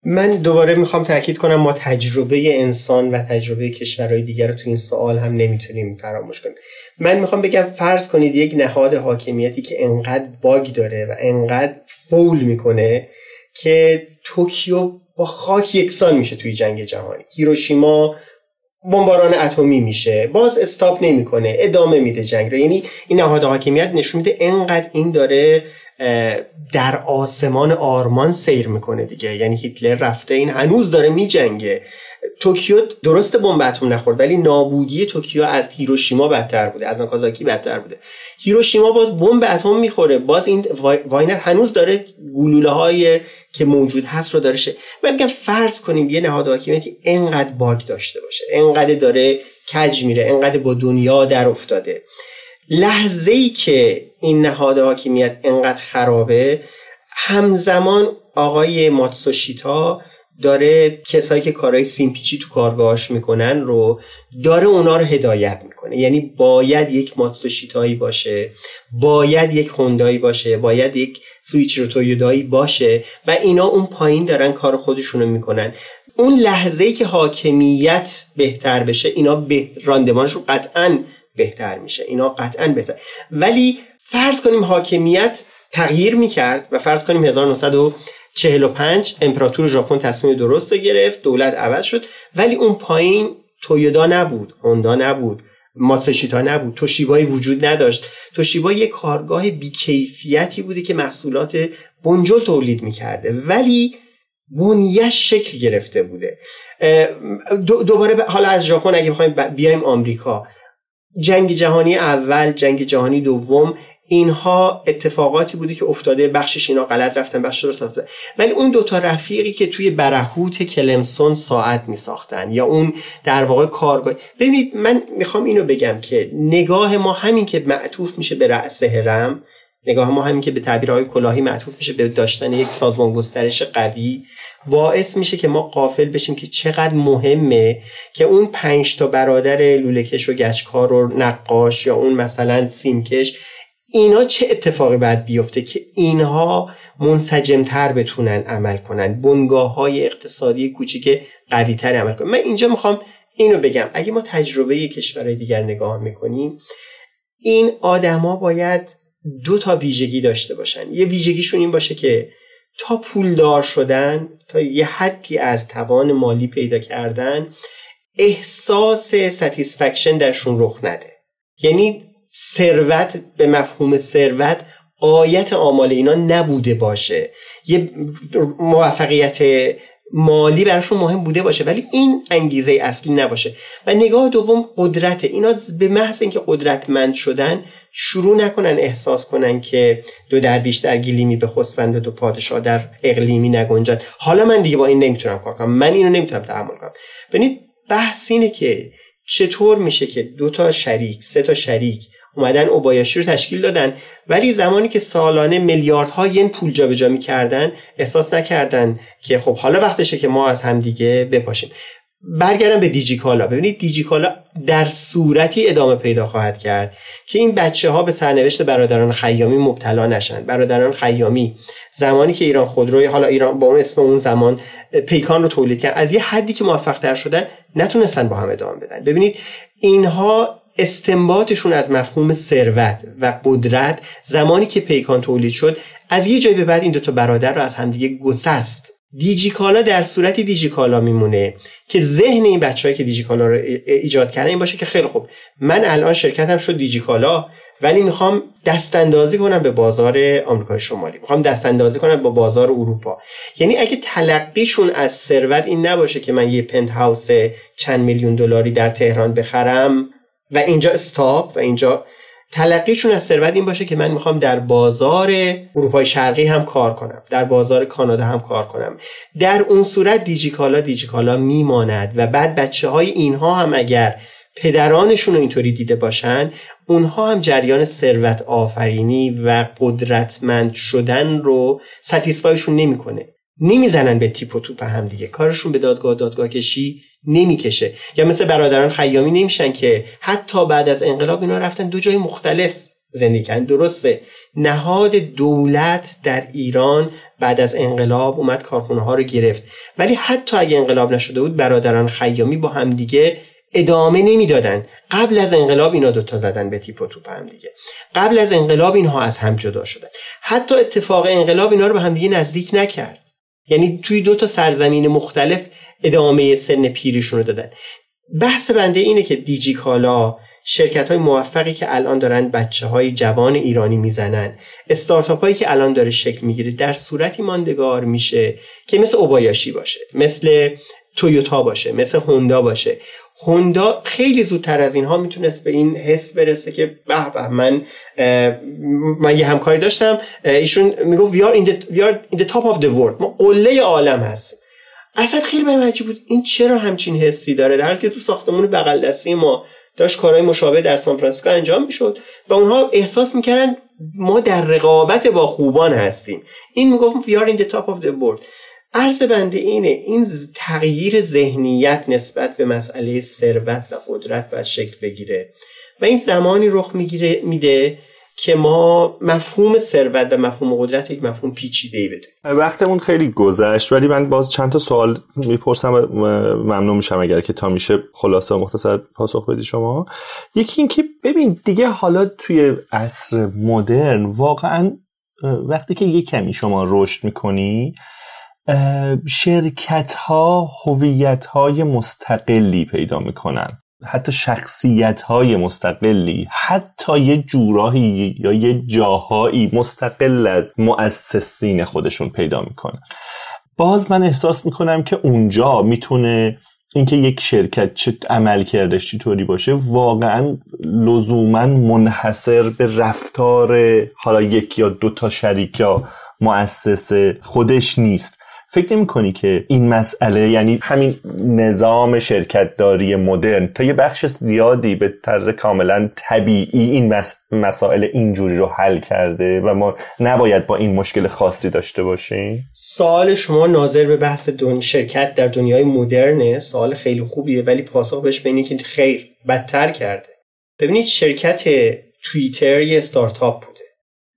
من دوباره می‌خوام تاکید کنم ما تجربه انسان و تجربه کشورهای دیگر رو تو این سوال هم نمی‌تونیم فراموش کنیم. من می‌خوام بگم فرض کنید یک نهاد حاکمیتی که انقدر باگ داره و انقدر فول می‌کنه که توکیو با خاک یکسان میشه توی جنگ جهانی. هیروشیما بمباران اتمی میشه. باز stop نمی‌کنه. ادامه میده جنگ رو. یعنی این نهاد حاکمیت نشون میده انقدر این داره در آسمان آرمان سیر می‌کنه دیگه. یعنی هیتلر رفته این هنوز داره میجنگه. توکیو درست بمب اتم نخورد ولی نابودی توکیو از هیروشیما بدتر بوده از ناکازاکی بدتر بوده. هیروشیما باز بمب اتم می‌خوره. باز این واینت هنوز داره گلوله های که موجود هست رو داره شه من میگم فرض کنیم یه نهاد حاکمیتی انقدر باگ داشته باشه انقدر داره کج میره انقدر با دنیا در افتاده. لحظه ای که این نهاد حاکمیت انقدر خرابه همزمان آقای ماتسوشیتا داره کسایی که کارهای سیمپیچی تو کارگاهاش می‌کنن رو داره اونا رو هدایت می‌کنه. یعنی باید یک ماتسوشیتایی باشه باید یک هوندایی باشه باید یک سویچ رو باشه و اینا اون پایین دارن کار خودشونو می‌کنن. اون لحظه ای که حاکمیت بهتر بشه اینا به راندمانشون قطعا بهتر میشه. اینا قطعا بهتر. ولی فرض کنیم حاکمیت تغییر می‌کرد و فرض کنیم 1945 امپراتور ژاپن تصمیم درست گرفت دولت عوض شد ولی اون پایین تویودا نبود هوندا نبود ماتسوشیتا نبود توشیبایی وجود نداشت. توشیبا یک کارگاه بیکیفیتی بوده که محصولات بنجل تولید می‌کرده ولی بنیش شکل گرفته بوده. دوباره حالا از ژاپن اگه بخوایم بیایم آمریکا. جنگ جهانی اول جنگ جهانی دوم اینها اتفاقاتی بوده که افتاده بخشش اینا غلط رفتن بخش درست رفتن. ولی اون دوتا رفیقی که توی برهوت کلمسون ساعت می ساختن یا اون در واقع کارگاه. ببینید من می‌خوام اینو بگم که نگاه ما همین که معطوف میشه به رأس هرم نگاه ما همین که به تعبیرهای کلاهی معطوف میشه به داشتن یک سازمان گسترش قوی باعث میشه که ما قافل بشیم که چقدر مهمه که اون پنج تا برادر لولکش و گچکار و نقاش یا اون مثلا سیمکش اینا چه اتفاقی باید بیفته که اینها منسجمتر بتونن عمل کنن؟ بنگاه های اقتصادی کوچیک قویتر عمل کنن. من اینجا می‌خوام اینو بگم. اگه ما تجربه کشورهای دیگر نگاه می‌کنیم این آدما باید دو تا ویژگی داشته باشن. یه ویژگیشون این باشه که تا پولدار شدن تا یه حدی از توان مالی پیدا کردن احساس satisfaction درشون رخ نده. یعنی ثروت به مفهوم ثروت غایت آمال اینا نبوده باشه. یه موفقیت مالی براشون مهم بوده باشه ولی این انگیزه اصلی نباشه. و نگاه دوم قدرت. اینا به محض اینکه قدرتمند شدن شروع نکنن احساس کنن که دو درویش در گلیمی به خسفند و دو پادشاه در اقلیمی نگنجد حالا من دیگه با این نمی‌تونم کار کنم. من اینو نمی‌تونم تحمل کنم. ببینید بحث اینه که چطور میشه که دو تا شریک سه تا شریک اومدن اوبایاشی رو تشکیل دادن. ولی زمانی که سالانه میلیاردها ین پول جابجا می‌کردن احساس نکردن که خب حالا وقتشه که ما از همدیگه بپاشیم. برگردم به دیجیکالا. ببینید دیجیکالا در صورتی ادامه پیدا خواهد کرد که این بچه ها به سرنوشت برادران خیامی مبتلا نشن. برادران خیامی زمانی که ایران خودروی حالا ایران با اون اسم اون زمان پیکان رو تولید کرد از یه حدی که موفق تر شدن نتونستن با هم ادامه بدن. ببینید اینها استنباطشون از مفهوم ثروت و قدرت زمانی که پیکان تولید شد از یه جای به بعد این دوتا برادر رو از همدیگه گسست. دیجیکالا در صورتی دیجیکالا میمونه که ذهن این بچههایی که دیجیکالا رو ایجاد کردن این باشه که خیلی خوب. من الان شرکتم شد دیجیکالا ولی می‌خوام دست اندازی کنم به بازار آمریکای شمالی. می‌خوام دست اندازی کنم با بازار اروپا. یعنی اگه تلقیشون از ثروت این نباشه که من یه پنت هاوس چند میلیون دلاری در تهران بخرم و اینجا استاپ و اینجا تلقیشون از ثروت این باشه که من می‌خوام در بازار اروپای شرقی هم کار کنم در بازار کانادا هم کار کنم. در اون صورت دیجیکالا دیجیکالا میماند و بعد بچه های اینها هم اگر پدرانشون رو اینطوری دیده باشن اونها هم جریان ثروت آفرینی و قدرتمند شدن رو ستیسفایشون نمی‌کنه. نمی‌زنن به تیپ و توپ هم دیگه. کارشون به دادگاه دادگاه کشی نمی‌کشه. یا مثل برادران خیامی نمیشن که حتی بعد از انقلاب اینا رفتن دو جای مختلف زندگی کردن. درسته. نهاد دولت در ایران بعد از انقلاب اومد کارخونه ها رو گرفت. ولی حتی اگه انقلاب نشده بود برادران خیامی با همدیگه ادامه نمی‌دادن. قبل از انقلاب اینا دوتا زدن به تیپ و توپ هم دیگه. قبل از انقلاب اینها از هم جدا شدن. حتی اتفاق انقلاب اینا رو به همدیگه نزدیک نکرد. یعنی توی دو تا سرزمین مختلف ادامه سن پیریشون رو دادن. بحث بنده اینه که دیجی کالا شرکت های موفقی که الان دارن بچه های جوان ایرانی می‌زنن استارتاپ هایی که الان داره شکل می‌گیره در صورتی ماندگار میشه که مثل اوبایاشی باشه مثل تویوتا باشه مثل هوندا باشه. هوندا خیلی زودتر از اینها می‌تونست به این حس برسه که به به من من یه همکاری داشتم. ایشون می‌گفت we are in the, we are in the top of the world. ما قله عالم هست. اصلا خیلی برای عجیب بود. این چرا همچین حسی داره؟ در حالی که تو ساختمون بغل دستی ما داشت کارهای مشابه در سان فرانسیسکو انجام می‌شد و اونها احساس می‌کردن ما در رقابت با خوبان هستیم. این می‌گفت we are in the top of the world. عرض بنده اینه این تغییر ذهنیت نسبت به مسئله ثروت و قدرت باید شکل بگیره. و این زمانی رخ می‌گیره میده که ما مفهوم ثروت و مفهوم قدرت یک مفهوم پیچیده ای بدونیم. وقتمون خیلی گذشت ولی من باز چند تا سوال می‌پرسم و ممنون میشم اگر که تا میشه خلاصه و مختصر پاسخ بدی شما. یکی اینکه ببین دیگه حالا توی عصر مدرن واقعا وقتی که یه کمی شما رشد می‌کنی شرکت ها هویت های مستقلی پیدا می‌کنن. حتی شخصیت های مستقلی حتی یه جورایی یا یه جاهایی مستقل از مؤسسین خودشون پیدا می‌کنن. باز من احساس می‌کنم که اونجا می‌تونه اینکه یک شرکت چه عمل کردش چطوری باشه واقعا لزوما منحصر به رفتار حالا یک یا دو تا شریک یا مؤسسه خودش نیست. فکر نمی کنی که این مسئله یعنی همین نظام شرکت داری مدرن تا یه بخش زیادی به طرز کاملا طبیعی این مسائل اینجوری رو حل کرده و ما نباید با این مشکل خاصی داشته باشیم؟ سوال شما ناظر به بحث دون شرکت در دنیای مدرنه؟ سوال خیلی خوبیه ولی پاسخ بهش بینی که خیر بدتر کرده. ببینید شرکت توییتر یه استارتاپ بود.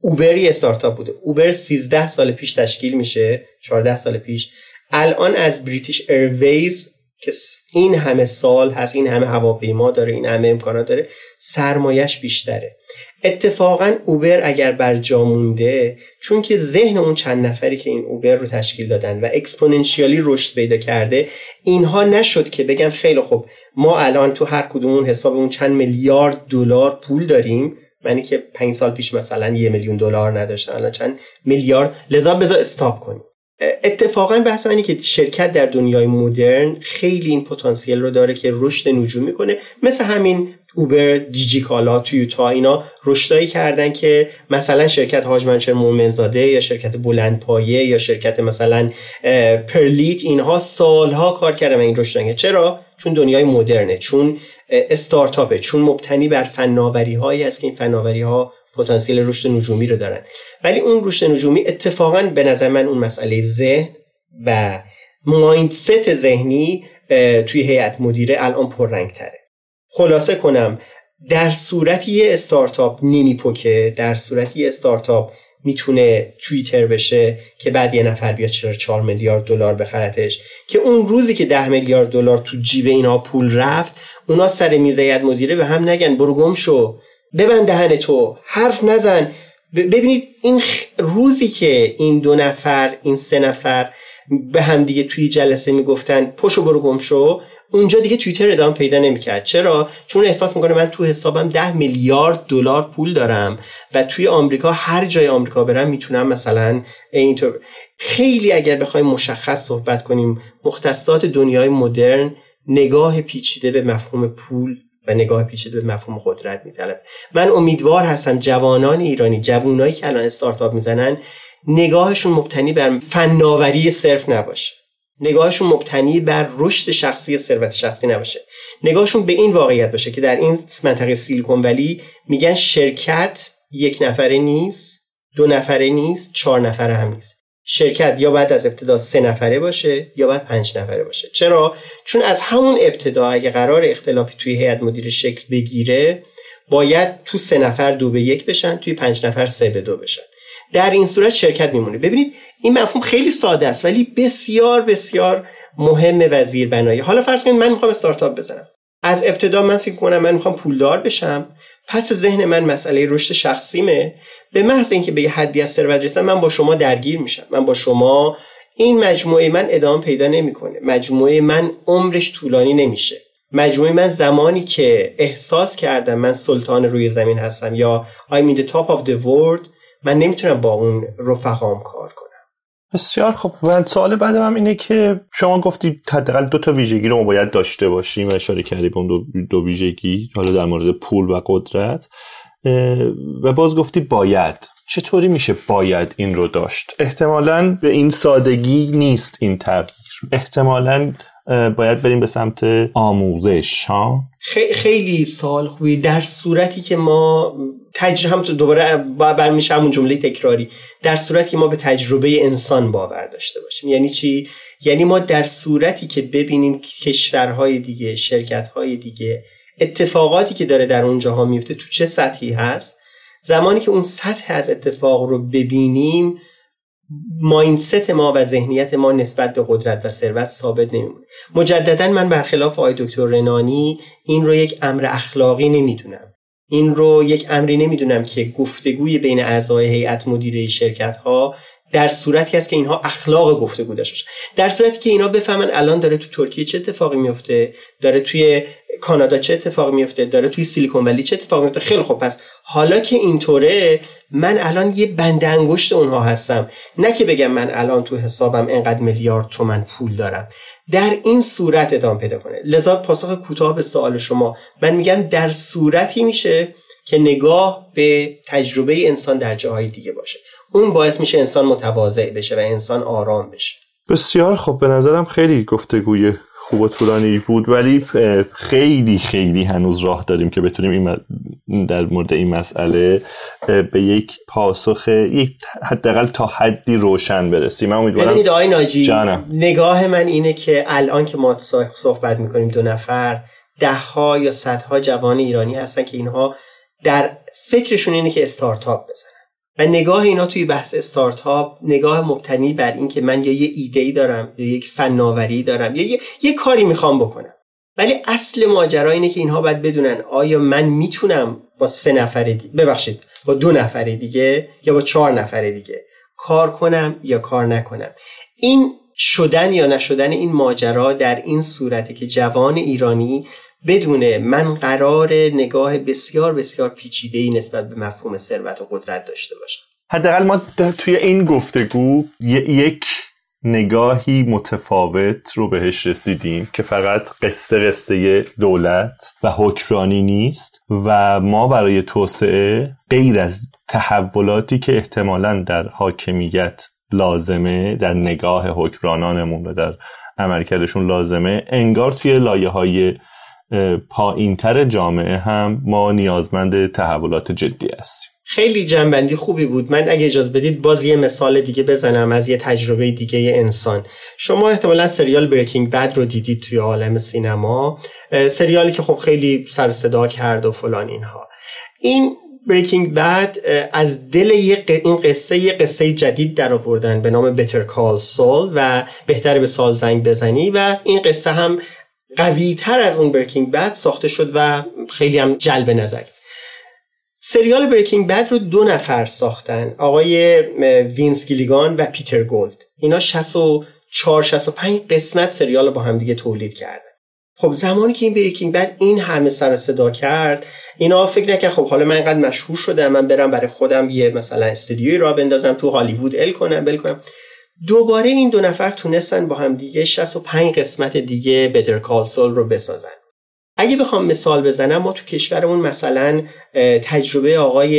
اوبر یه استارتاپ بوده. اوبر 13 سال پیش تشکیل میشه 14 سال پیش. الان از بریتیش ایرویز که این همه سال هست این همه هواپیما داره این همه امکانات داره سرمایش بیشتره. اتفاقا اوبر اگر بر جا مونده چون که ذهن اون چند نفری که این اوبر رو تشکیل دادن و اکسپوننشیالی رشد پیدا کرده اینها نشد که بگن خیلی خوب ما الان تو هر کدوم حساب اون چند میلیارد دلار پول داریم منی که پنج سال پیش مثلا یه میلیون دلار نداشتم الان چند میلیارد. لذا بذار استاپ کنیم. اتفاقا بحث اینه که شرکت در دنیای مدرن خیلی این پتانسیل رو داره که رشد نجومی کنه مثل همین اوبر دیجی کالا تویوتا اینا رشدایی کردن که مثلا شرکت هاج منشر مومنزاده یا شرکت بلند پایه یا شرکت مثلا پرلیت اینها سالها کار کردن و این رشد چرا؟ چون دنیای مدرنه. چون استارتاپه چون مبتنی بر فناوری هایی است که این فناوری ها پتانسیل رشد نجومی رو دارن. ولی اون رشد نجومی اتفاقا به نظر من اون مسئله ذهن و مایندست ذهنی توی هیئت مدیره الان پررنگ تره خلاصه کنم در صورتی یه استارتاپ نمیپکه در صورتی استارتاپ می‌تونه توییتر بشه که بعد یه نفر بیاد چرا 4 میلیارد دلار بخرتش که اون روزی که 10 میلیارد دلار تو جیب اینا پول رفت اونا سر میز مدیره به هم نگن برو گم شو ببند دهن تو حرف نزن. ببینید این روزی که این دو نفر این سه نفر به هم دیگه توی جلسه می‌گفتن پشو برو گم شو اونجا دیگه توییتر ادامه پیدا نمی‌کرد. چرا؟ چون احساس می‌کنه من تو حسابم ده میلیارد دلار پول دارم و توی آمریکا هر جای آمریکا برم می‌تونم مثلا اینطور. خیلی اگر بخوایم مشخص صحبت کنیم مختصات دنیای مدرن نگاه پیچیده به مفهوم پول و نگاه پیچیده به مفهوم قدرت میطلبه. من امیدوار هستم جوانان ایرانی جوانایی که الان استارتاپ می‌زنن نگاهشون مبتنی بر فناوری صرف نباشه. نگاهشون مبتنی بر رشد شخصی ثروت شخصی نباشه. نگاهشون به این واقعیت باشه که در این منطقه سیلیکون ولی میگن شرکت یک نفره نیست دو نفره نیست چهار نفره هم نیست. شرکت یا بعد از ابتدا سه نفره باشه یا بعد پنج نفره باشه. چرا؟ چون از همون ابتدا اگه قرار اختلافی توی هیئت مدیره شکل بگیره باید تو سه نفر دو به یک بشن توی پنج نفر سه به دو بشن. در این صورت شرکت میمونه. ببینید این مفهوم خیلی ساده است ولی بسیار بسیار مهم وزیر بنایی حالا فرض کنید من می‌خوام استارتاپ بزنم. از ابتدا من فکر کنم من می‌خوام پولدار بشم. پس ذهن من مسئله رشد شخصیمه. به محض اینکه به یه حدی از ثروت رسیدم من با شما درگیر میشم. من با شما این مجموعه من ادامه پیدا نمی‌کنه. مجموعه من عمرش طولانی نمیشه. مجموعه من زمانی که احساس کردم من سلطان روی زمین هستم یا I'm in the top of the world من نمی‌تونم با اون رفقام کار کنم. بسیار خب و سوال بعدم هم اینه که شما گفتی حداقل دو تا ویژگی رو ما باید داشته باشیم و اشاره کردی به اون دو, دو ویژگی حالا در مورد پول و قدرت. و باز گفتی باید. چطوری میشه باید این رو داشت؟ احتمالا به این سادگی نیست این تغییر. احتمالا باید بریم به سمت آموزش ها؟ خیلی سال خوبی. در صورتی که ما تج... هم تو دوباره برمیشه همون جمله تکراری. در صورتی که ما به تجربه انسان باور داشته باشیم. یعنی چی؟ یعنی ما در صورتی که ببینیم کشورهای دیگه شرکتهای دیگه اتفاقاتی که داره در اونجاها میفته تو چه سطحی هست زمانی که اون سطح از اتفاق رو ببینیم ماینست ما و ذهنیت ما نسبت به قدرت و ثروت ثابت نمیمونه. مجددا من برخلاف آقای دکتر رنانی این رو یک امر اخلاقی نمی‌دونم. این رو یک امری نمی‌دونم که گفتگوی بین اعضای هیئت مدیره شرکت ها در صورتی است که اینها اخلاق گفتگو داشته باشه در صورتی که اینا بفهمن الان داره تو ترکیه چه اتفاقی میفته داره توی کانادا چه اتفاقی میفته داره توی سیلیکون ولی چه اتفاقی میفته خیلی خوب. پس حالا که اینطوره من الان یه بند انگشت اونها هستم. نه که بگم من الان تو حسابم انقدر میلیارد تومن پول دارم. در این صورت ادامه پیدا کنه. لذا پاسخ کوتاه به سوال شما. من میگم در صورتی میشه که نگاه به تجربه انسان در جاهای دیگه باشه. اون باعث میشه انسان متواضع بشه و انسان آرام بشه. بسیار خب به نظرم خیلی گفتگوی خوب و طولانی بود ولی خیلی خیلی هنوز راه داریم که بتونیم این در مورد این مسئله به یک پاسخ یک حداقل تا حدی روشن برسیم. من امیدوارم ببینید آقای ناجی نگاه من اینه که الان که ما صحبت می‌کنیم دو نفر ده ها یا صدها جوان ایرانی هستن که اینها در فکرشون اینه که استارتاپ بزنن. و نگاه اینا توی بحث استارتاپ نگاه مبتنی بر اینکه من یا یه ایده دارم یا یک فناوری دارم یا یه, یه کاری می‌خوام بکنم. ولی اصل ماجرا اینه که اینها باید بدونن آیا من می‌تونم با سه نفر دیگه ببخشید با دو نفر دیگه یا با چهار نفر دیگه کار کنم یا کار نکنم. این شدن یا نشدن این ماجرا در این صورته که جوان ایرانی بدونه من قرار نگاه بسیار بسیار پیچیده نسبت به مفهوم ثروت و قدرت داشته باشم. حداقل ما توی این گفتگو یک نگاهی متفاوت رو بهش رسیدیم که فقط قصه قصه دولت و حکمرانی نیست و ما برای توسعه غیر از تحولاتی که احتمالا در حاکمیت لازمه در نگاه حکمرانانمون و در عملکردشون لازمه انگار توی لایه های پایینتر جامعه هم ما نیازمند تحولات جدی هستیم. خیلی جنبندی خوبی بود. من اگه اجازه بدید باز یه مثال دیگه بزنم از یه تجربه دیگه انسان. شما احتمالا سریال بریکینگ بد رو دیدید توی عالم سینما. سریالی که خب خیلی سر صدا کرد و فلان اینها. این بریکینگ بد از دل این قصه یه قصه جدید در آوردن به نام بتر کال سول و بهتر به سال زنگ بزنی و این قصه هم قوی تر از اون بریکینگ بد ساخته شد و خیلی هم جلب نظر. سریال بریکینگ بد رو دو نفر ساختن آقای وینس گیلیگان و پیتر گولد. اینا 64 65 قسمت سریال رو با هم دیگه تولید کردن. خب زمانی که این Breaking Bad این همه سر صدا کرد اینا فکر نکردن خب حالا من اینقدر مشهور شدم من برم برای خودم یه مثلا استودیوی راه بندازم تو هالیوود اِل کنم بِل کنم. دوباره این دو نفر تونستن با هم دیگه 65 قسمت دیگه Better Call Saul رو بسازن. اگه بخوام مثال بزنم ما تو کشورمون مثلا تجربه آقای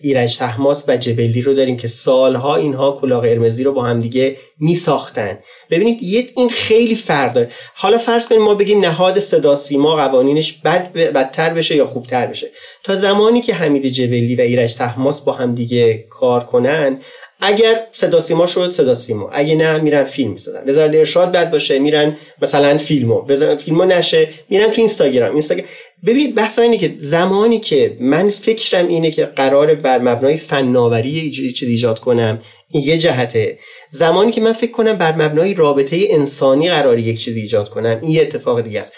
ایرج تحماس و جبلی رو داریم که سالها اینها کلاه قرمزی رو با هم دیگه می ساختن ببینید یه این خیلی فرق داره. حالا فرض کنیم ما بگیم نهاد صدا سیما قوانینش بد بدتر بشه یا خوبتر بشه. تا زمانی که حمید جبلی و ایرج تحماس با هم دیگه کار کنن اگر صدا سیما شد صدا سیما. اگه نه میرن فیلم می‌سازن. وزارت ارشاد بد باشه میرن مثلا فیلمو. فیلمو نشه میرن تو اینستاگرام. اینستاگرام. ببینید بحث اینه که زمانی که من فکرم اینه که قرار بر مبنای فناوری چیز ایجاد کنم این یه جهته. زمانی که من فکر کنم بر مبنای رابطه انسانی قرار یک چیز ایجاد کنم این یه اتفاق دیگه است.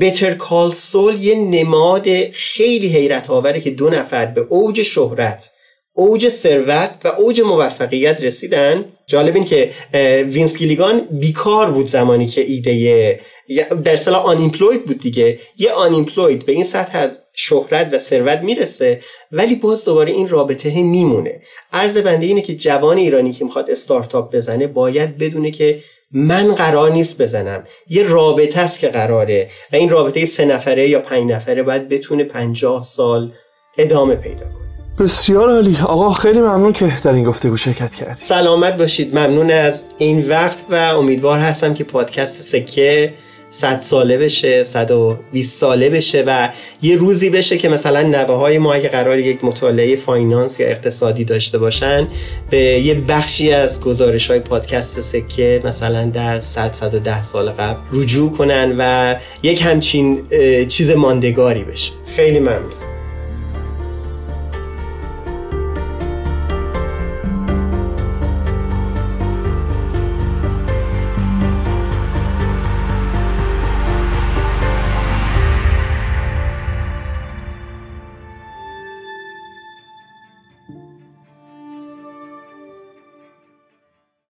بتر کال سول یه نماد خیلی حیرت آوره که دو نفر به اوج شهرت اوج ثروت و اوج موفقیت رسیدن. جالب این که وینس گیلیگان بیکار بود زمانی که ایده در اصطلاح unemployed بود دیگه. یه unemployed به این سطح از شهرت و ثروت می‌رسه ولی باز دوباره این رابطه میمونه. عرض بنده اینه که جوان ایرانی که می‌خواد استارتاپ بزنه باید بدونه که من قرار نیست بزنم. یه رابطه است که قراره و این رابطه سه نفره یا پنج نفره باید بتونه پنجاه سال ادامه پیدا کنه. بسیار عالی. آقا خیلی ممنون که در این گفتگو شرکت کردید سلامت باشید. ممنون از این وقت و امیدوار هستم که پادکست سکه صد ساله بشه 120 ساله بشه و یه روزی بشه که مثلا نوه های ما اگه قرار یک مطالعه فاینانس یا اقتصادی داشته باشن به یه بخشی از گزارش های پادکست سکه مثلا در 100 110 سال قبل رجوع کنن و یک همچین چیز ماندگاری بشه. خیلی ممنون.